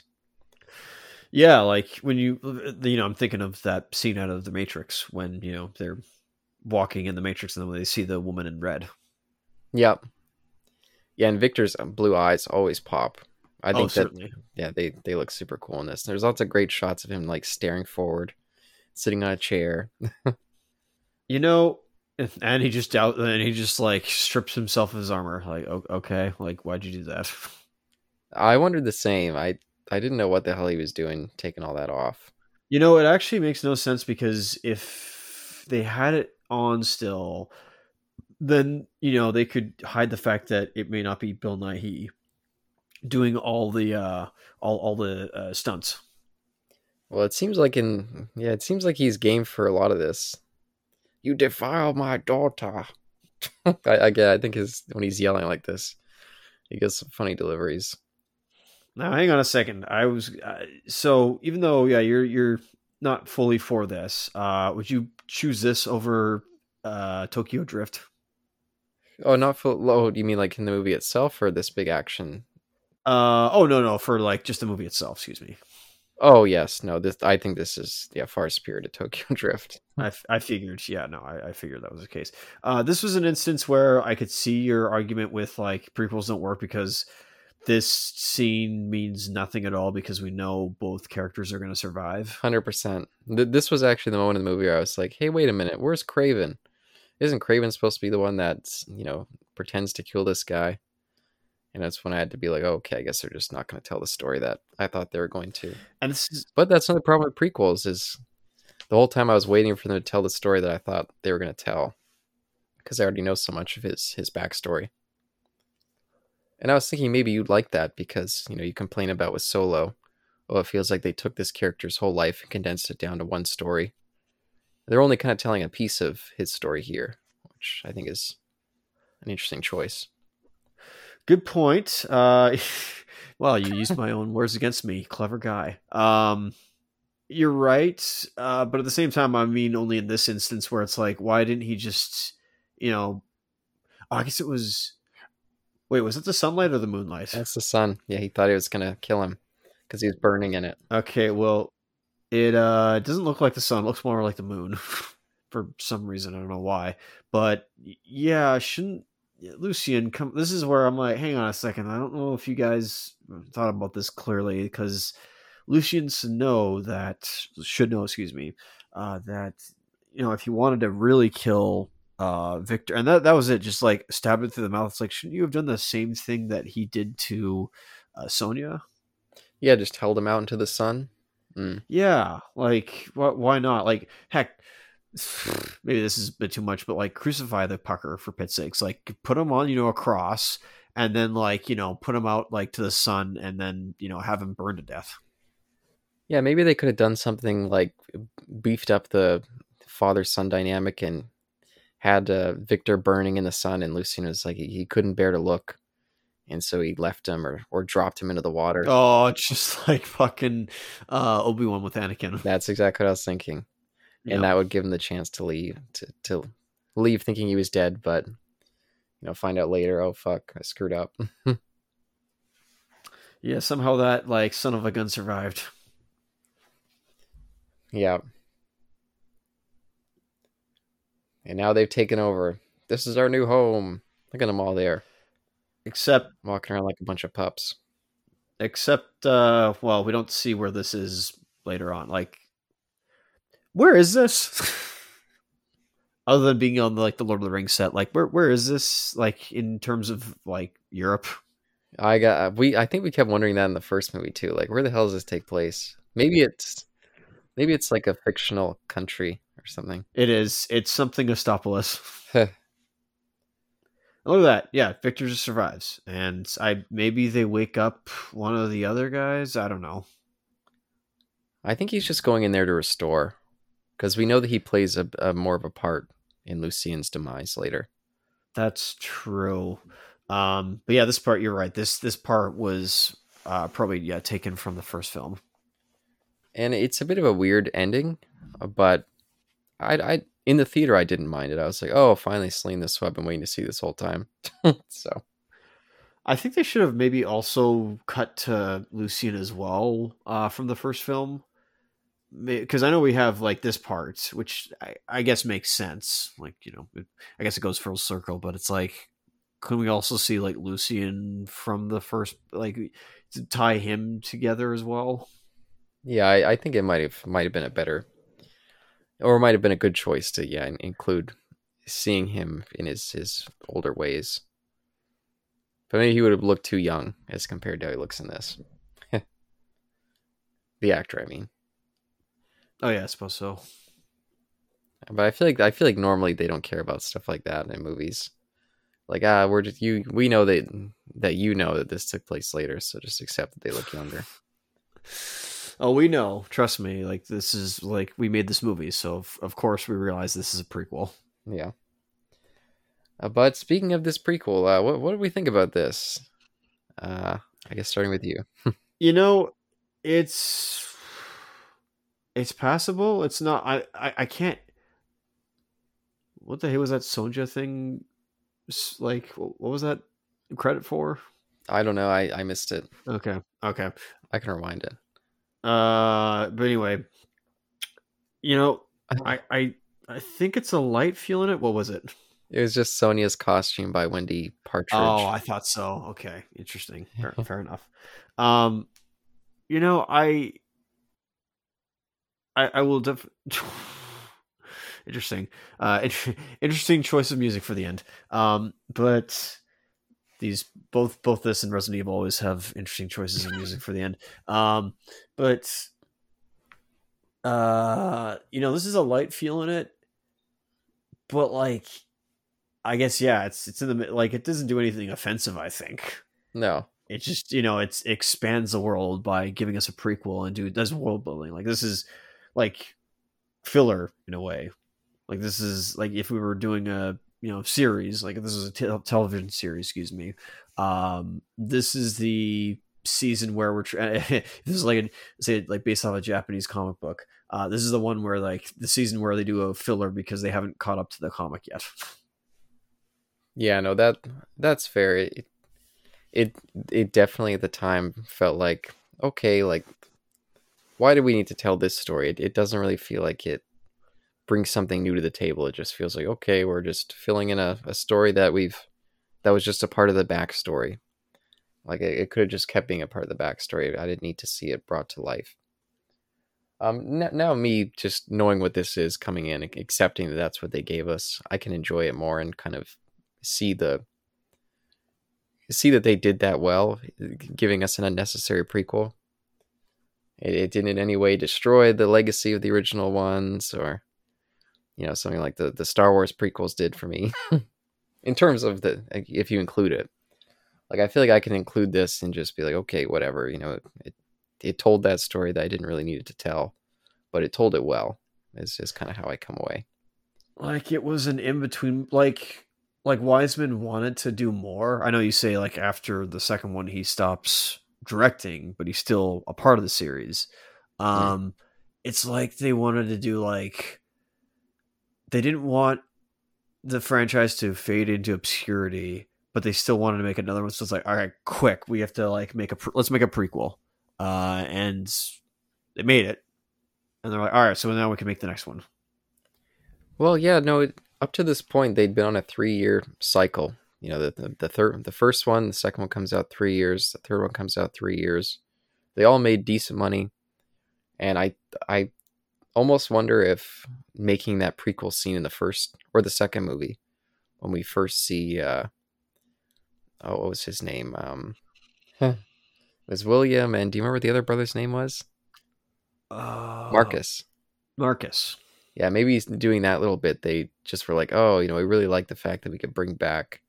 Speaker 2: Yeah, like when you you know, I'm thinking of that scene out of the Matrix when, you know, they're walking in the Matrix and then they see the woman in red.
Speaker 1: Yep. Yeah, and Victor's um, blue eyes always pop. I oh, think
Speaker 2: oh,
Speaker 1: that
Speaker 2: certainly.
Speaker 1: yeah, they they look super cool in this. There's lots of great shots of him like staring forward, sitting on a chair.
Speaker 2: You know, and he just out and he just like strips himself of his armor. Like, okay, like why'd you do that?
Speaker 1: I wondered the same. I I didn't know what the hell he was doing taking all that off.
Speaker 2: You know, it actually makes no sense because if they had it on still, then you know they could hide the fact that it may not be Bill Nighy doing all the uh all all the uh, stunts.
Speaker 1: Well, it seems like in yeah, it seems like he's game for a lot of this. You defile my daughter. I, I get. I think his when he's yelling like this, he gets some funny deliveries.
Speaker 2: Now, hang on a second. I was uh, so even though yeah, you're you're not fully for this. Uh, would you choose this over uh Tokyo Drift?
Speaker 1: Oh, not full. Oh, you mean like in the movie itself or this big action?
Speaker 2: Uh oh no no for like just the movie itself. Excuse me.
Speaker 1: Oh yes, no. This I think this is yeah far superior to Tokyo Drift.
Speaker 2: I, I figured, yeah, no, I, I figured that was the case. Uh, this was an instance where I could see your argument with like prequels don't work because this scene means nothing at all because we know both characters are going to survive.
Speaker 1: Hundred percent. This was actually the moment in the movie where I was like, "Hey, wait a minute, where's Kraven? Isn't Kraven supposed to be the one that's you know pretends to kill this guy?" And that's when I had to be like, oh, "Okay, I guess they're just not going to tell the story that I thought they were going to."
Speaker 2: And this is
Speaker 1: But that's another problem with prequels is the whole time I was waiting for them to tell the story that I thought they were going to tell because I already know so much of his his backstory. And I was thinking maybe you'd like that because you know you complain about with Solo, oh it feels like they took this character's whole life and condensed it down to one story. They're only kind of telling a piece of his story here, which I think is an interesting choice.
Speaker 2: Good point. Uh, well, you used my own words against me, clever guy. Um, you're right, uh, but at the same time, I mean, only in this instance where it's like, why didn't he just, you know? I guess it was. Wait, was it the sunlight or the moonlight?
Speaker 1: That's the sun. Yeah, he thought he was gonna kill him because he was burning in it.
Speaker 2: Okay, well, it uh doesn't look like the sun. It looks more like the moon for some reason. I don't know why, but yeah, shouldn't yeah, Lucian come? This is where I'm like, hang on a second. I don't know if you guys thought about this clearly because Lucian should know that should know, excuse me, uh, that you know if you wanted to really kill uh Victor, and that that was it, just like stab him through the mouth. It's like, shouldn't you have done the same thing that he did to uh, Sonja?
Speaker 1: Yeah, just held him out into the sun. Mm.
Speaker 2: Yeah, like wh- why not? Like heck, maybe this is a bit too much, but like crucify the pucker for pit's sakes. Like put him on, you know, a cross, and then like you know put him out like to the sun, and then you know have him burned to death.
Speaker 1: Yeah, maybe they could have done something like beefed up the father son dynamic and had uh, Victor burning in the sun, and Lucian was like he, couldn't bear to look, and so he left him or or dropped him into the water.
Speaker 2: Oh, it's just like fucking uh, Obi Wan with Anakin.
Speaker 1: That's exactly what I was thinking. And that would give him the chance to leave to to leave thinking he was dead, but you know find out later. Oh fuck, I screwed up.
Speaker 2: yeah, somehow that like son of a gun survived.
Speaker 1: yeah. And now they've taken over. This is our new home. Look at them all there,
Speaker 2: Except
Speaker 1: walking around like a bunch of pups.
Speaker 2: except uh well we don't see where this is later on like where is this other than being on like the lord of the rings set like where where is this like in terms of like europe
Speaker 1: I got we. I think we kept wondering that in the first movie too. Like, where the hell does this take place? Maybe it's maybe it's like a fictional country or something.
Speaker 2: it is it's something Estopolis. Look at that yeah victor just survives and i maybe they wake up one of the other guys i don't know
Speaker 1: I think he's just going in there to restore, because we know that he plays a, a more of a part in Lucian's demise later.
Speaker 2: That's true. Um, but yeah, this part you're right. This this part was uh, probably yeah taken from the first film.
Speaker 1: and it's a bit of a weird ending, uh, but I, I in the theater, I didn't mind it. I was like, oh, finally, Selene, this who I've been waiting to see this whole time. so,
Speaker 2: I think they should have maybe also cut to Lucian as well uh, from the first film, because I know we have like this part, which I, I guess makes sense. Like you know, it, I guess it goes full circle, but it's like, can we also see like Lucian from the first, like to tie him together as well?
Speaker 1: Yeah, I, I think it might have might have been a better, or might have been a good choice to yeah include seeing him in his his older ways. But maybe he would have looked too young as compared to how he looks in this. the actor, I mean.
Speaker 2: Oh yeah, I suppose so.
Speaker 1: But I feel like I feel like normally they don't care about stuff like that in movies. Like ah, we're just you. We know that that you know that this took place later, so just accept that they look younger.
Speaker 2: oh, we know. Trust me. Like this is like we made this movie, so of, of course we realize this is a prequel.
Speaker 1: Yeah. Uh, but speaking of this prequel, uh, what what do we think about this? Uh, I guess starting with you.
Speaker 2: you know, it's it's passable. It's not. I, I I can't. What the hell was that Sonja thing? Like, what was that credit for?
Speaker 1: I don't know. I I missed it.
Speaker 2: Okay. Okay.
Speaker 1: I can rewind it.
Speaker 2: Uh, but anyway, you know, I I I think it's a light feeling it. What was it?
Speaker 1: It was just Sonja's costume by Wendy Partridge.
Speaker 2: Oh, I thought so. Okay, interesting. Fair, fair enough. Um, you know, I, I, I will def. interesting. Uh, interesting choice of music for the end. Um, but these both both this and Resident Evil always have interesting choices of music for the end. Um, but uh, you know, this is a light feel in it, but like I guess yeah, it's it's in the like it doesn't do anything offensive. I think
Speaker 1: no,
Speaker 2: it just you know it expands the world by giving us a prequel and do does world building. Like this is like filler in a way. Like this is like if we were doing a you know series like this is a te- television series. Excuse me. Um, this is the season where we're trying. this is like a, say like based off a Japanese comic book. Uh, this is the one where like the season where they do a filler because they haven't caught up to the comic yet.
Speaker 1: Yeah, no that that's fair. It, it it definitely at the time felt like okay, like why do we need to tell this story? It, it doesn't really feel like it brings something new to the table. It just feels like okay, we're just filling in a, a story that we've that was just a part of the backstory. Like it, it could have just kept being a part of the backstory. I didn't need to see it brought to life. Um, now, now me just knowing what this is coming in, accepting that that's what they gave us, I can enjoy it more and kind of see the see that they did that well, giving us an unnecessary prequel. It, it didn't in any way destroy the legacy of the original ones, or you know something like the the Star Wars prequels did for me. in terms of the if you include it, like I feel like I can include this and just be like, okay, whatever. You know, it it told that story that I didn't really need it to tell, but it told it well. Is is kind of how I come away.
Speaker 2: Like it was an in between, like like Wiseman wanted to do more. I know you say like after the second one he stops directing, but he's still a part of the series. Um yeah. it's like they wanted to do like they didn't want the franchise to fade into obscurity, but they still wanted to make another one. So it's like, all right, quick, we have to like make a pre- let's make a prequel. Uh and they made it. And they're like, all right, so now we can make the next one.
Speaker 1: Well, yeah, no, up to this point they'd been on a three year cycle. You know, the, the, the third, the first one, the second one comes out three years, the third one comes out three years. They all made decent money, and I I almost wonder if making that prequel scene in the first or the second movie, when we first see, uh, oh, what was his name? Um, it was William, and do you remember what the other brother's name was?
Speaker 2: Uh,
Speaker 1: Marcus.
Speaker 2: Marcus
Speaker 1: yeah, maybe doing that little bit, they just were like, oh, you know, we really like the fact that we could bring back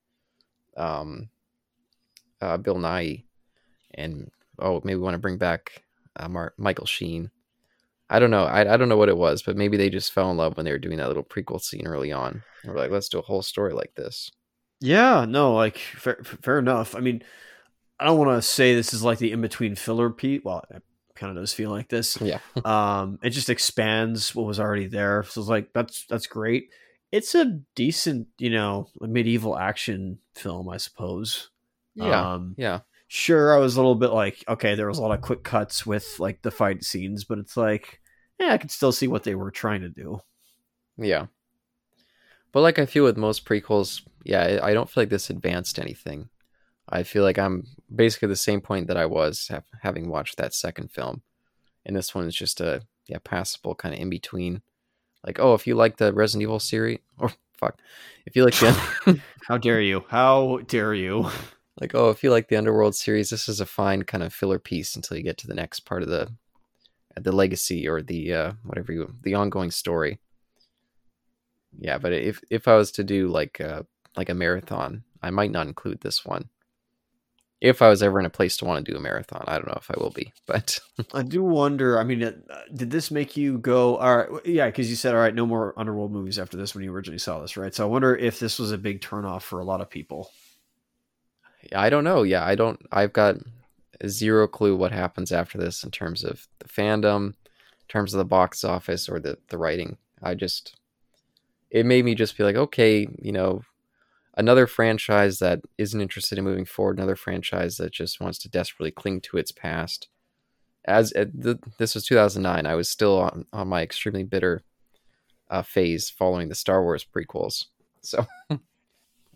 Speaker 1: um, uh, Bill Nighy, and oh, maybe we want to bring back uh, Mar- Michael Sheen. I don't know. I, I don't know what it was, but maybe they just fell in love when they were doing that little prequel scene early on. They we're like, let's do a whole story like this.
Speaker 2: Yeah, no, like fair, fair enough. I mean, I don't want to say this is like the in between filler Pete. Well, it kind of does feel like this.
Speaker 1: Yeah.
Speaker 2: um, it just expands what was already there. So it's like that's that's great. It's a decent, you know, medieval action film, I suppose.
Speaker 1: Yeah.
Speaker 2: Um,
Speaker 1: yeah.
Speaker 2: sure, I was a little bit like, okay, there was a lot of quick cuts with like the fight scenes, but it's like, yeah, I could still see what they were trying to do.
Speaker 1: Yeah. But like I feel with most prequels, yeah, I don't feel like this advanced anything. I feel like I'm basically the same point that I was ha- having watched that second film, and this one is just a yeah passable kind of in between. Like, oh, if you like the Resident Evil series, or fuck, if you like the
Speaker 2: How dare you? How dare you?
Speaker 1: like, oh, if you like the Underworld series, this is a fine kind of filler piece until you get to the next part of the the legacy or the uh, whatever you the ongoing story. Yeah, but if if I was to do like uh, like a marathon, I might not include this one. If I was ever in a place to want to do a marathon, I don't know if I will be, but
Speaker 2: I do wonder. I mean, uh, did this make you go? All right, yeah, because you said, all right, no more underworld movies after this when you originally saw this, right? So I wonder if this was a big turnoff for a lot of people.
Speaker 1: Yeah, I don't know. Yeah, I don't. I've got zero clue what happens after this in terms of the fandom, in terms of the box office or the the writing. I just it made me just be like, okay, you know, another franchise that isn't interested in moving forward, another franchise that just wants to desperately cling to its past. As uh, the, this was 2009, I was still on, on my extremely bitter uh, phase following the Star Wars prequels. So,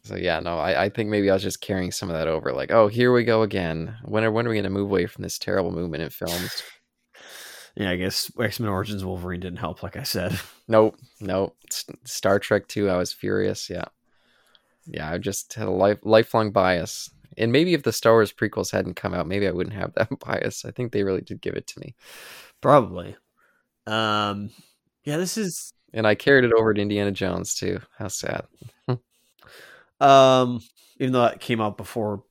Speaker 1: so yeah, no, I, I think maybe I was just carrying some of that over. Like, oh, here we go again. When are when are we going to move away from this terrible movement in films?
Speaker 2: Yeah, I guess X Men Origins Wolverine didn't help, like I said.
Speaker 1: Nope, nope. S- Star Trek 2, I was furious. Yeah. Yeah, I just had a life, lifelong bias. And maybe if the Star Wars prequels hadn't come out, maybe I wouldn't have that bias. I think they really did give it to me.
Speaker 2: Probably. Um, yeah, this is
Speaker 1: And I carried it over to Indiana Jones too. How sad.
Speaker 2: um, even though it came out before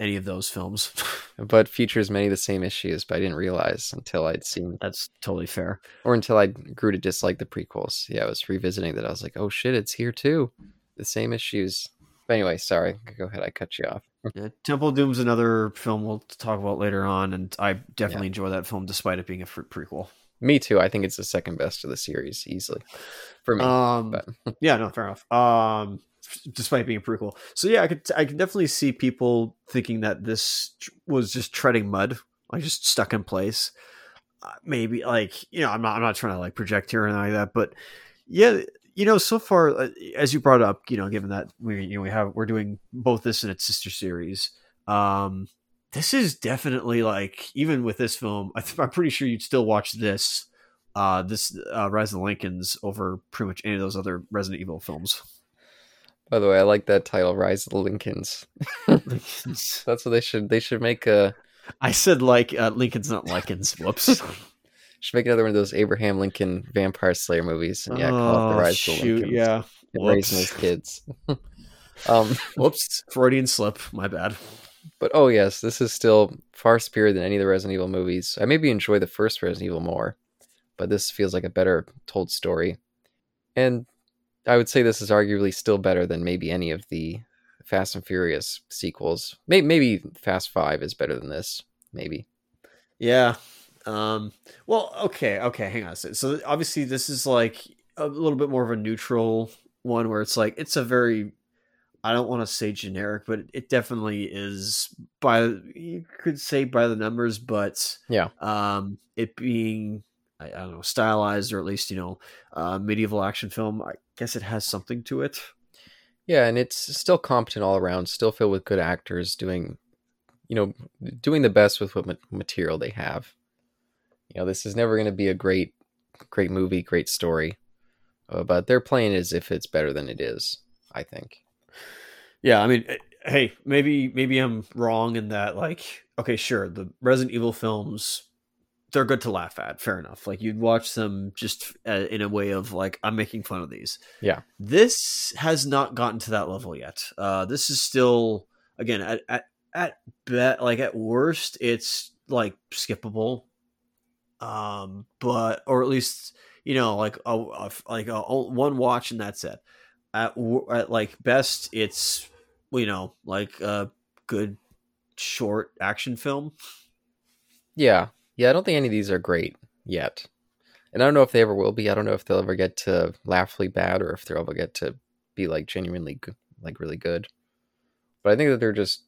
Speaker 2: any of those films.
Speaker 1: But features many of the same issues, but I didn't realize until I'd seen
Speaker 2: That's totally fair.
Speaker 1: or until I grew to dislike the prequels. Yeah, I was revisiting that. I was like, oh shit, it's here too. The same issues. But anyway, sorry. Go ahead. I cut you off.
Speaker 2: Yeah, Temple of Doom's another film we'll talk about later on, and I definitely enjoy that film despite it being a fr- prequel.
Speaker 1: Me too. I think it's the second best of the series, easily. For me.
Speaker 2: Um,
Speaker 1: but
Speaker 2: yeah, no, fair enough. Um, despite being a prequel, so yeah, I could I can definitely see people thinking that this tr- was just treading mud, like just stuck in place. Uh, maybe like you know, I'm not I'm not trying to like project here or anything like that, but yeah, you know, so far uh, as you brought up, you know, given that we you know we have we're doing both this and its sister series, um, this is definitely like even with this film, I th- I'm pretty sure you'd still watch this uh, this uh, Rise of the Lincolns over pretty much any of those other Resident Evil films.
Speaker 1: by the way, I like that title, Rise of the Lincolns. That's what they should they should make a
Speaker 2: I said like uh, Lincoln's not Lycans. Whoops.
Speaker 1: should make another one of those Abraham Lincoln Vampire Slayer movies. And yeah, call it the
Speaker 2: Oh,
Speaker 1: Rise of the
Speaker 2: shoot, yeah.
Speaker 1: Raising his kids. um
Speaker 2: Whoops. Freudian slip. My bad.
Speaker 1: But oh yes, this is still far superior than any of the Resident Evil movies. I maybe enjoy the first Resident Evil more, but this feels like a better told story. And I would say this is arguably still better than maybe any of the Fast and Furious sequels. Maybe, maybe Fast Five is better than this. Maybe.
Speaker 2: Yeah. Um. Well. Okay. Okay. Hang on a. So obviously this is like a little bit more of a neutral one, where it's like it's a very I don't want to say generic, but it definitely is by you could say by the numbers, but
Speaker 1: Yeah.
Speaker 2: um, it being I, I don't know stylized or at least you know uh, medieval action film. I guess it has something to it.
Speaker 1: Yeah, and it's still competent all around. Still filled with good actors doing, you know, doing the best with what material they have. Know, this is never going to be a great, great movie, great story, uh, but they're playing as if it's better than it is. I think.
Speaker 2: Yeah, I mean, eh, hey, maybe maybe I'm wrong in that. Like, okay, sure, the Resident Evil films, they're good to laugh at. Fair enough. Like, you'd watch them just uh, in a way of like, I'm making fun of these.
Speaker 1: Yeah.
Speaker 2: This has not gotten to that level yet. Uh, this is still, again, at at at bet like at worst, it's like skippable. Um, but or at least you know, like a, a like a, one watch and that's it at, at like best it's you know like a good short action film
Speaker 1: Yeah, Yeah, I don't think any of these are great yet. And I don't know if they ever will be. I don't know if they'll ever get to laughably bad or if they'll ever get to be like genuinely like really good. But I think that they're just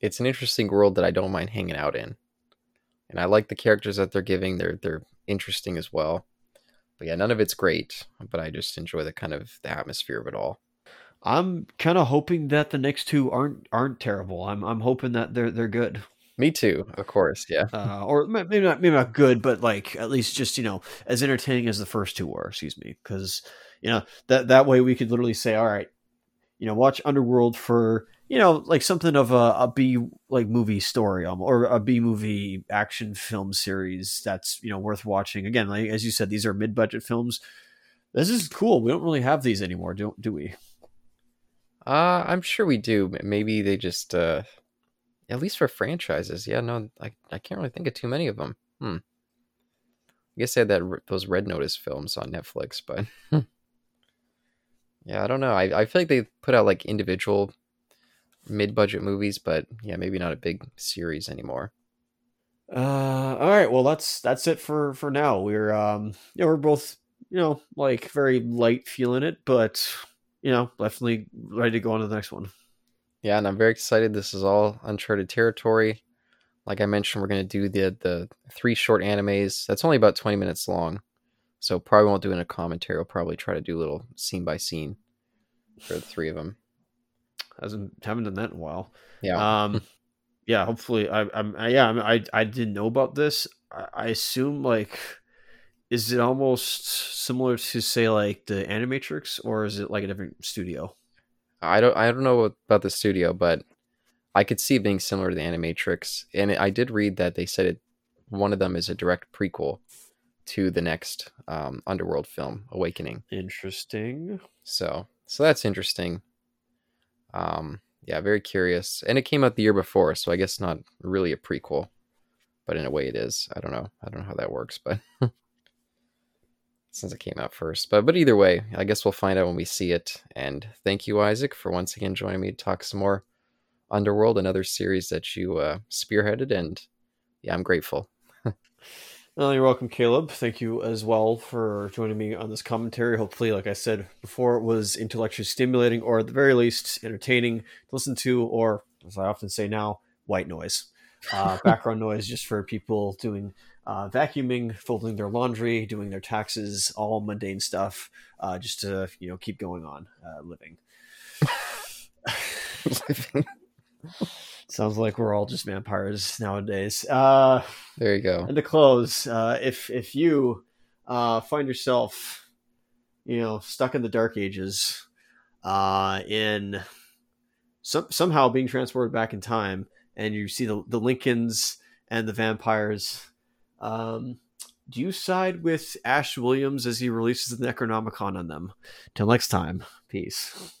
Speaker 1: it's an interesting world that I don't mind hanging out in. And I like the characters that they're giving. They're they're interesting as well. But yeah, none of it's great, but I just enjoy the kind of the atmosphere of it all.
Speaker 2: I'm kind of hoping that the next two aren't aren't terrible. I'm I'm hoping that they're they're good.
Speaker 1: Me too, of course, yeah.
Speaker 2: Uh, or maybe not maybe not good, but like at least just you know as entertaining as the first two were. Excuse me, because you know that that way we could literally say, all right, you know, watch Underworld for you know like something of a, a B like movie story or a B movie action film series that's you know worth watching. Again, like as you said, these are mid budget films. This is cool. We don't really have these anymore, do do we?
Speaker 1: Uh, I'm sure we do. Maybe they just uh at least for franchises. Yeah, no, I, I can't really think of too many of them. Hmm. I guess they had that those Red Notice films on Netflix, but yeah, I don't know. I, I feel like they put out like individual mid-budget movies, but yeah, maybe not a big series anymore.
Speaker 2: Uh, all right. Well, that's that's it for for now. We're um, yeah, we're both you know like very light feeling it, but you know definitely ready to go on to the next one.
Speaker 1: Yeah, and I'm very excited. This is all uncharted territory. Like I mentioned, we're going to do the the three short animes. That's only about 20 minutes long. So probably won't do in a commentary. I'll probably try to do a little scene by scene for the three of them.
Speaker 2: Hasn't haven't done that in a while.
Speaker 1: Yeah.
Speaker 2: Um yeah, hopefully I I'm I, yeah, I, I I didn't know about this. I, I assume like is it almost similar to say like the Animatrix or is it like a different studio?
Speaker 1: I don't I don't know about the studio, but I could see it being similar to the Animatrix. And it, I did read that they said it one of them is a direct prequel to the next um, Underworld film, Awakening.
Speaker 2: Interesting.
Speaker 1: So so that's interesting. Um, yeah, very curious. And it came out the year before, so I guess not really a prequel, but in a way it is. I don't know. I don't know how that works, but since it came out first. But but either way, I guess we'll find out when we see it. And thank you, Isaac, for once again joining me to talk some more Underworld, another series that you uh, spearheaded. And yeah, I'm grateful.
Speaker 2: well, you're welcome, Caleb. Thank you as well for joining me on this commentary. Hopefully, like I said before, it was intellectually stimulating, or at the very least, entertaining to listen to, or as I often say now, white noise, uh, background noise, just for people doing uh, vacuuming, folding their laundry, doing their taxes, all mundane stuff, uh, just to you know keep going on uh, living. living. Sounds like we're all just vampires nowadays. Uh,
Speaker 1: there you go.
Speaker 2: And to close, uh, if if you uh, find yourself, you know, stuck in the dark ages, uh, in some, somehow being transported back in time, and you see the the Lincolns and the vampires um, do you side with Ash Williams as he releases the Necronomicon on them? Till next time, peace.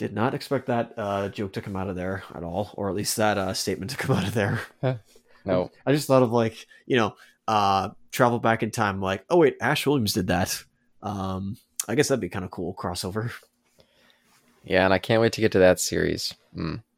Speaker 2: Did not expect that uh, joke to come out of there at all, or at least that uh, statement to come out of there.
Speaker 1: no,
Speaker 2: I just thought of like you know, uh, travel back in time. Like, oh wait, Ash Williams did that. Um, I guess that'd be kind of cool crossover.
Speaker 1: Yeah, and I can't wait to get to that series. Mm.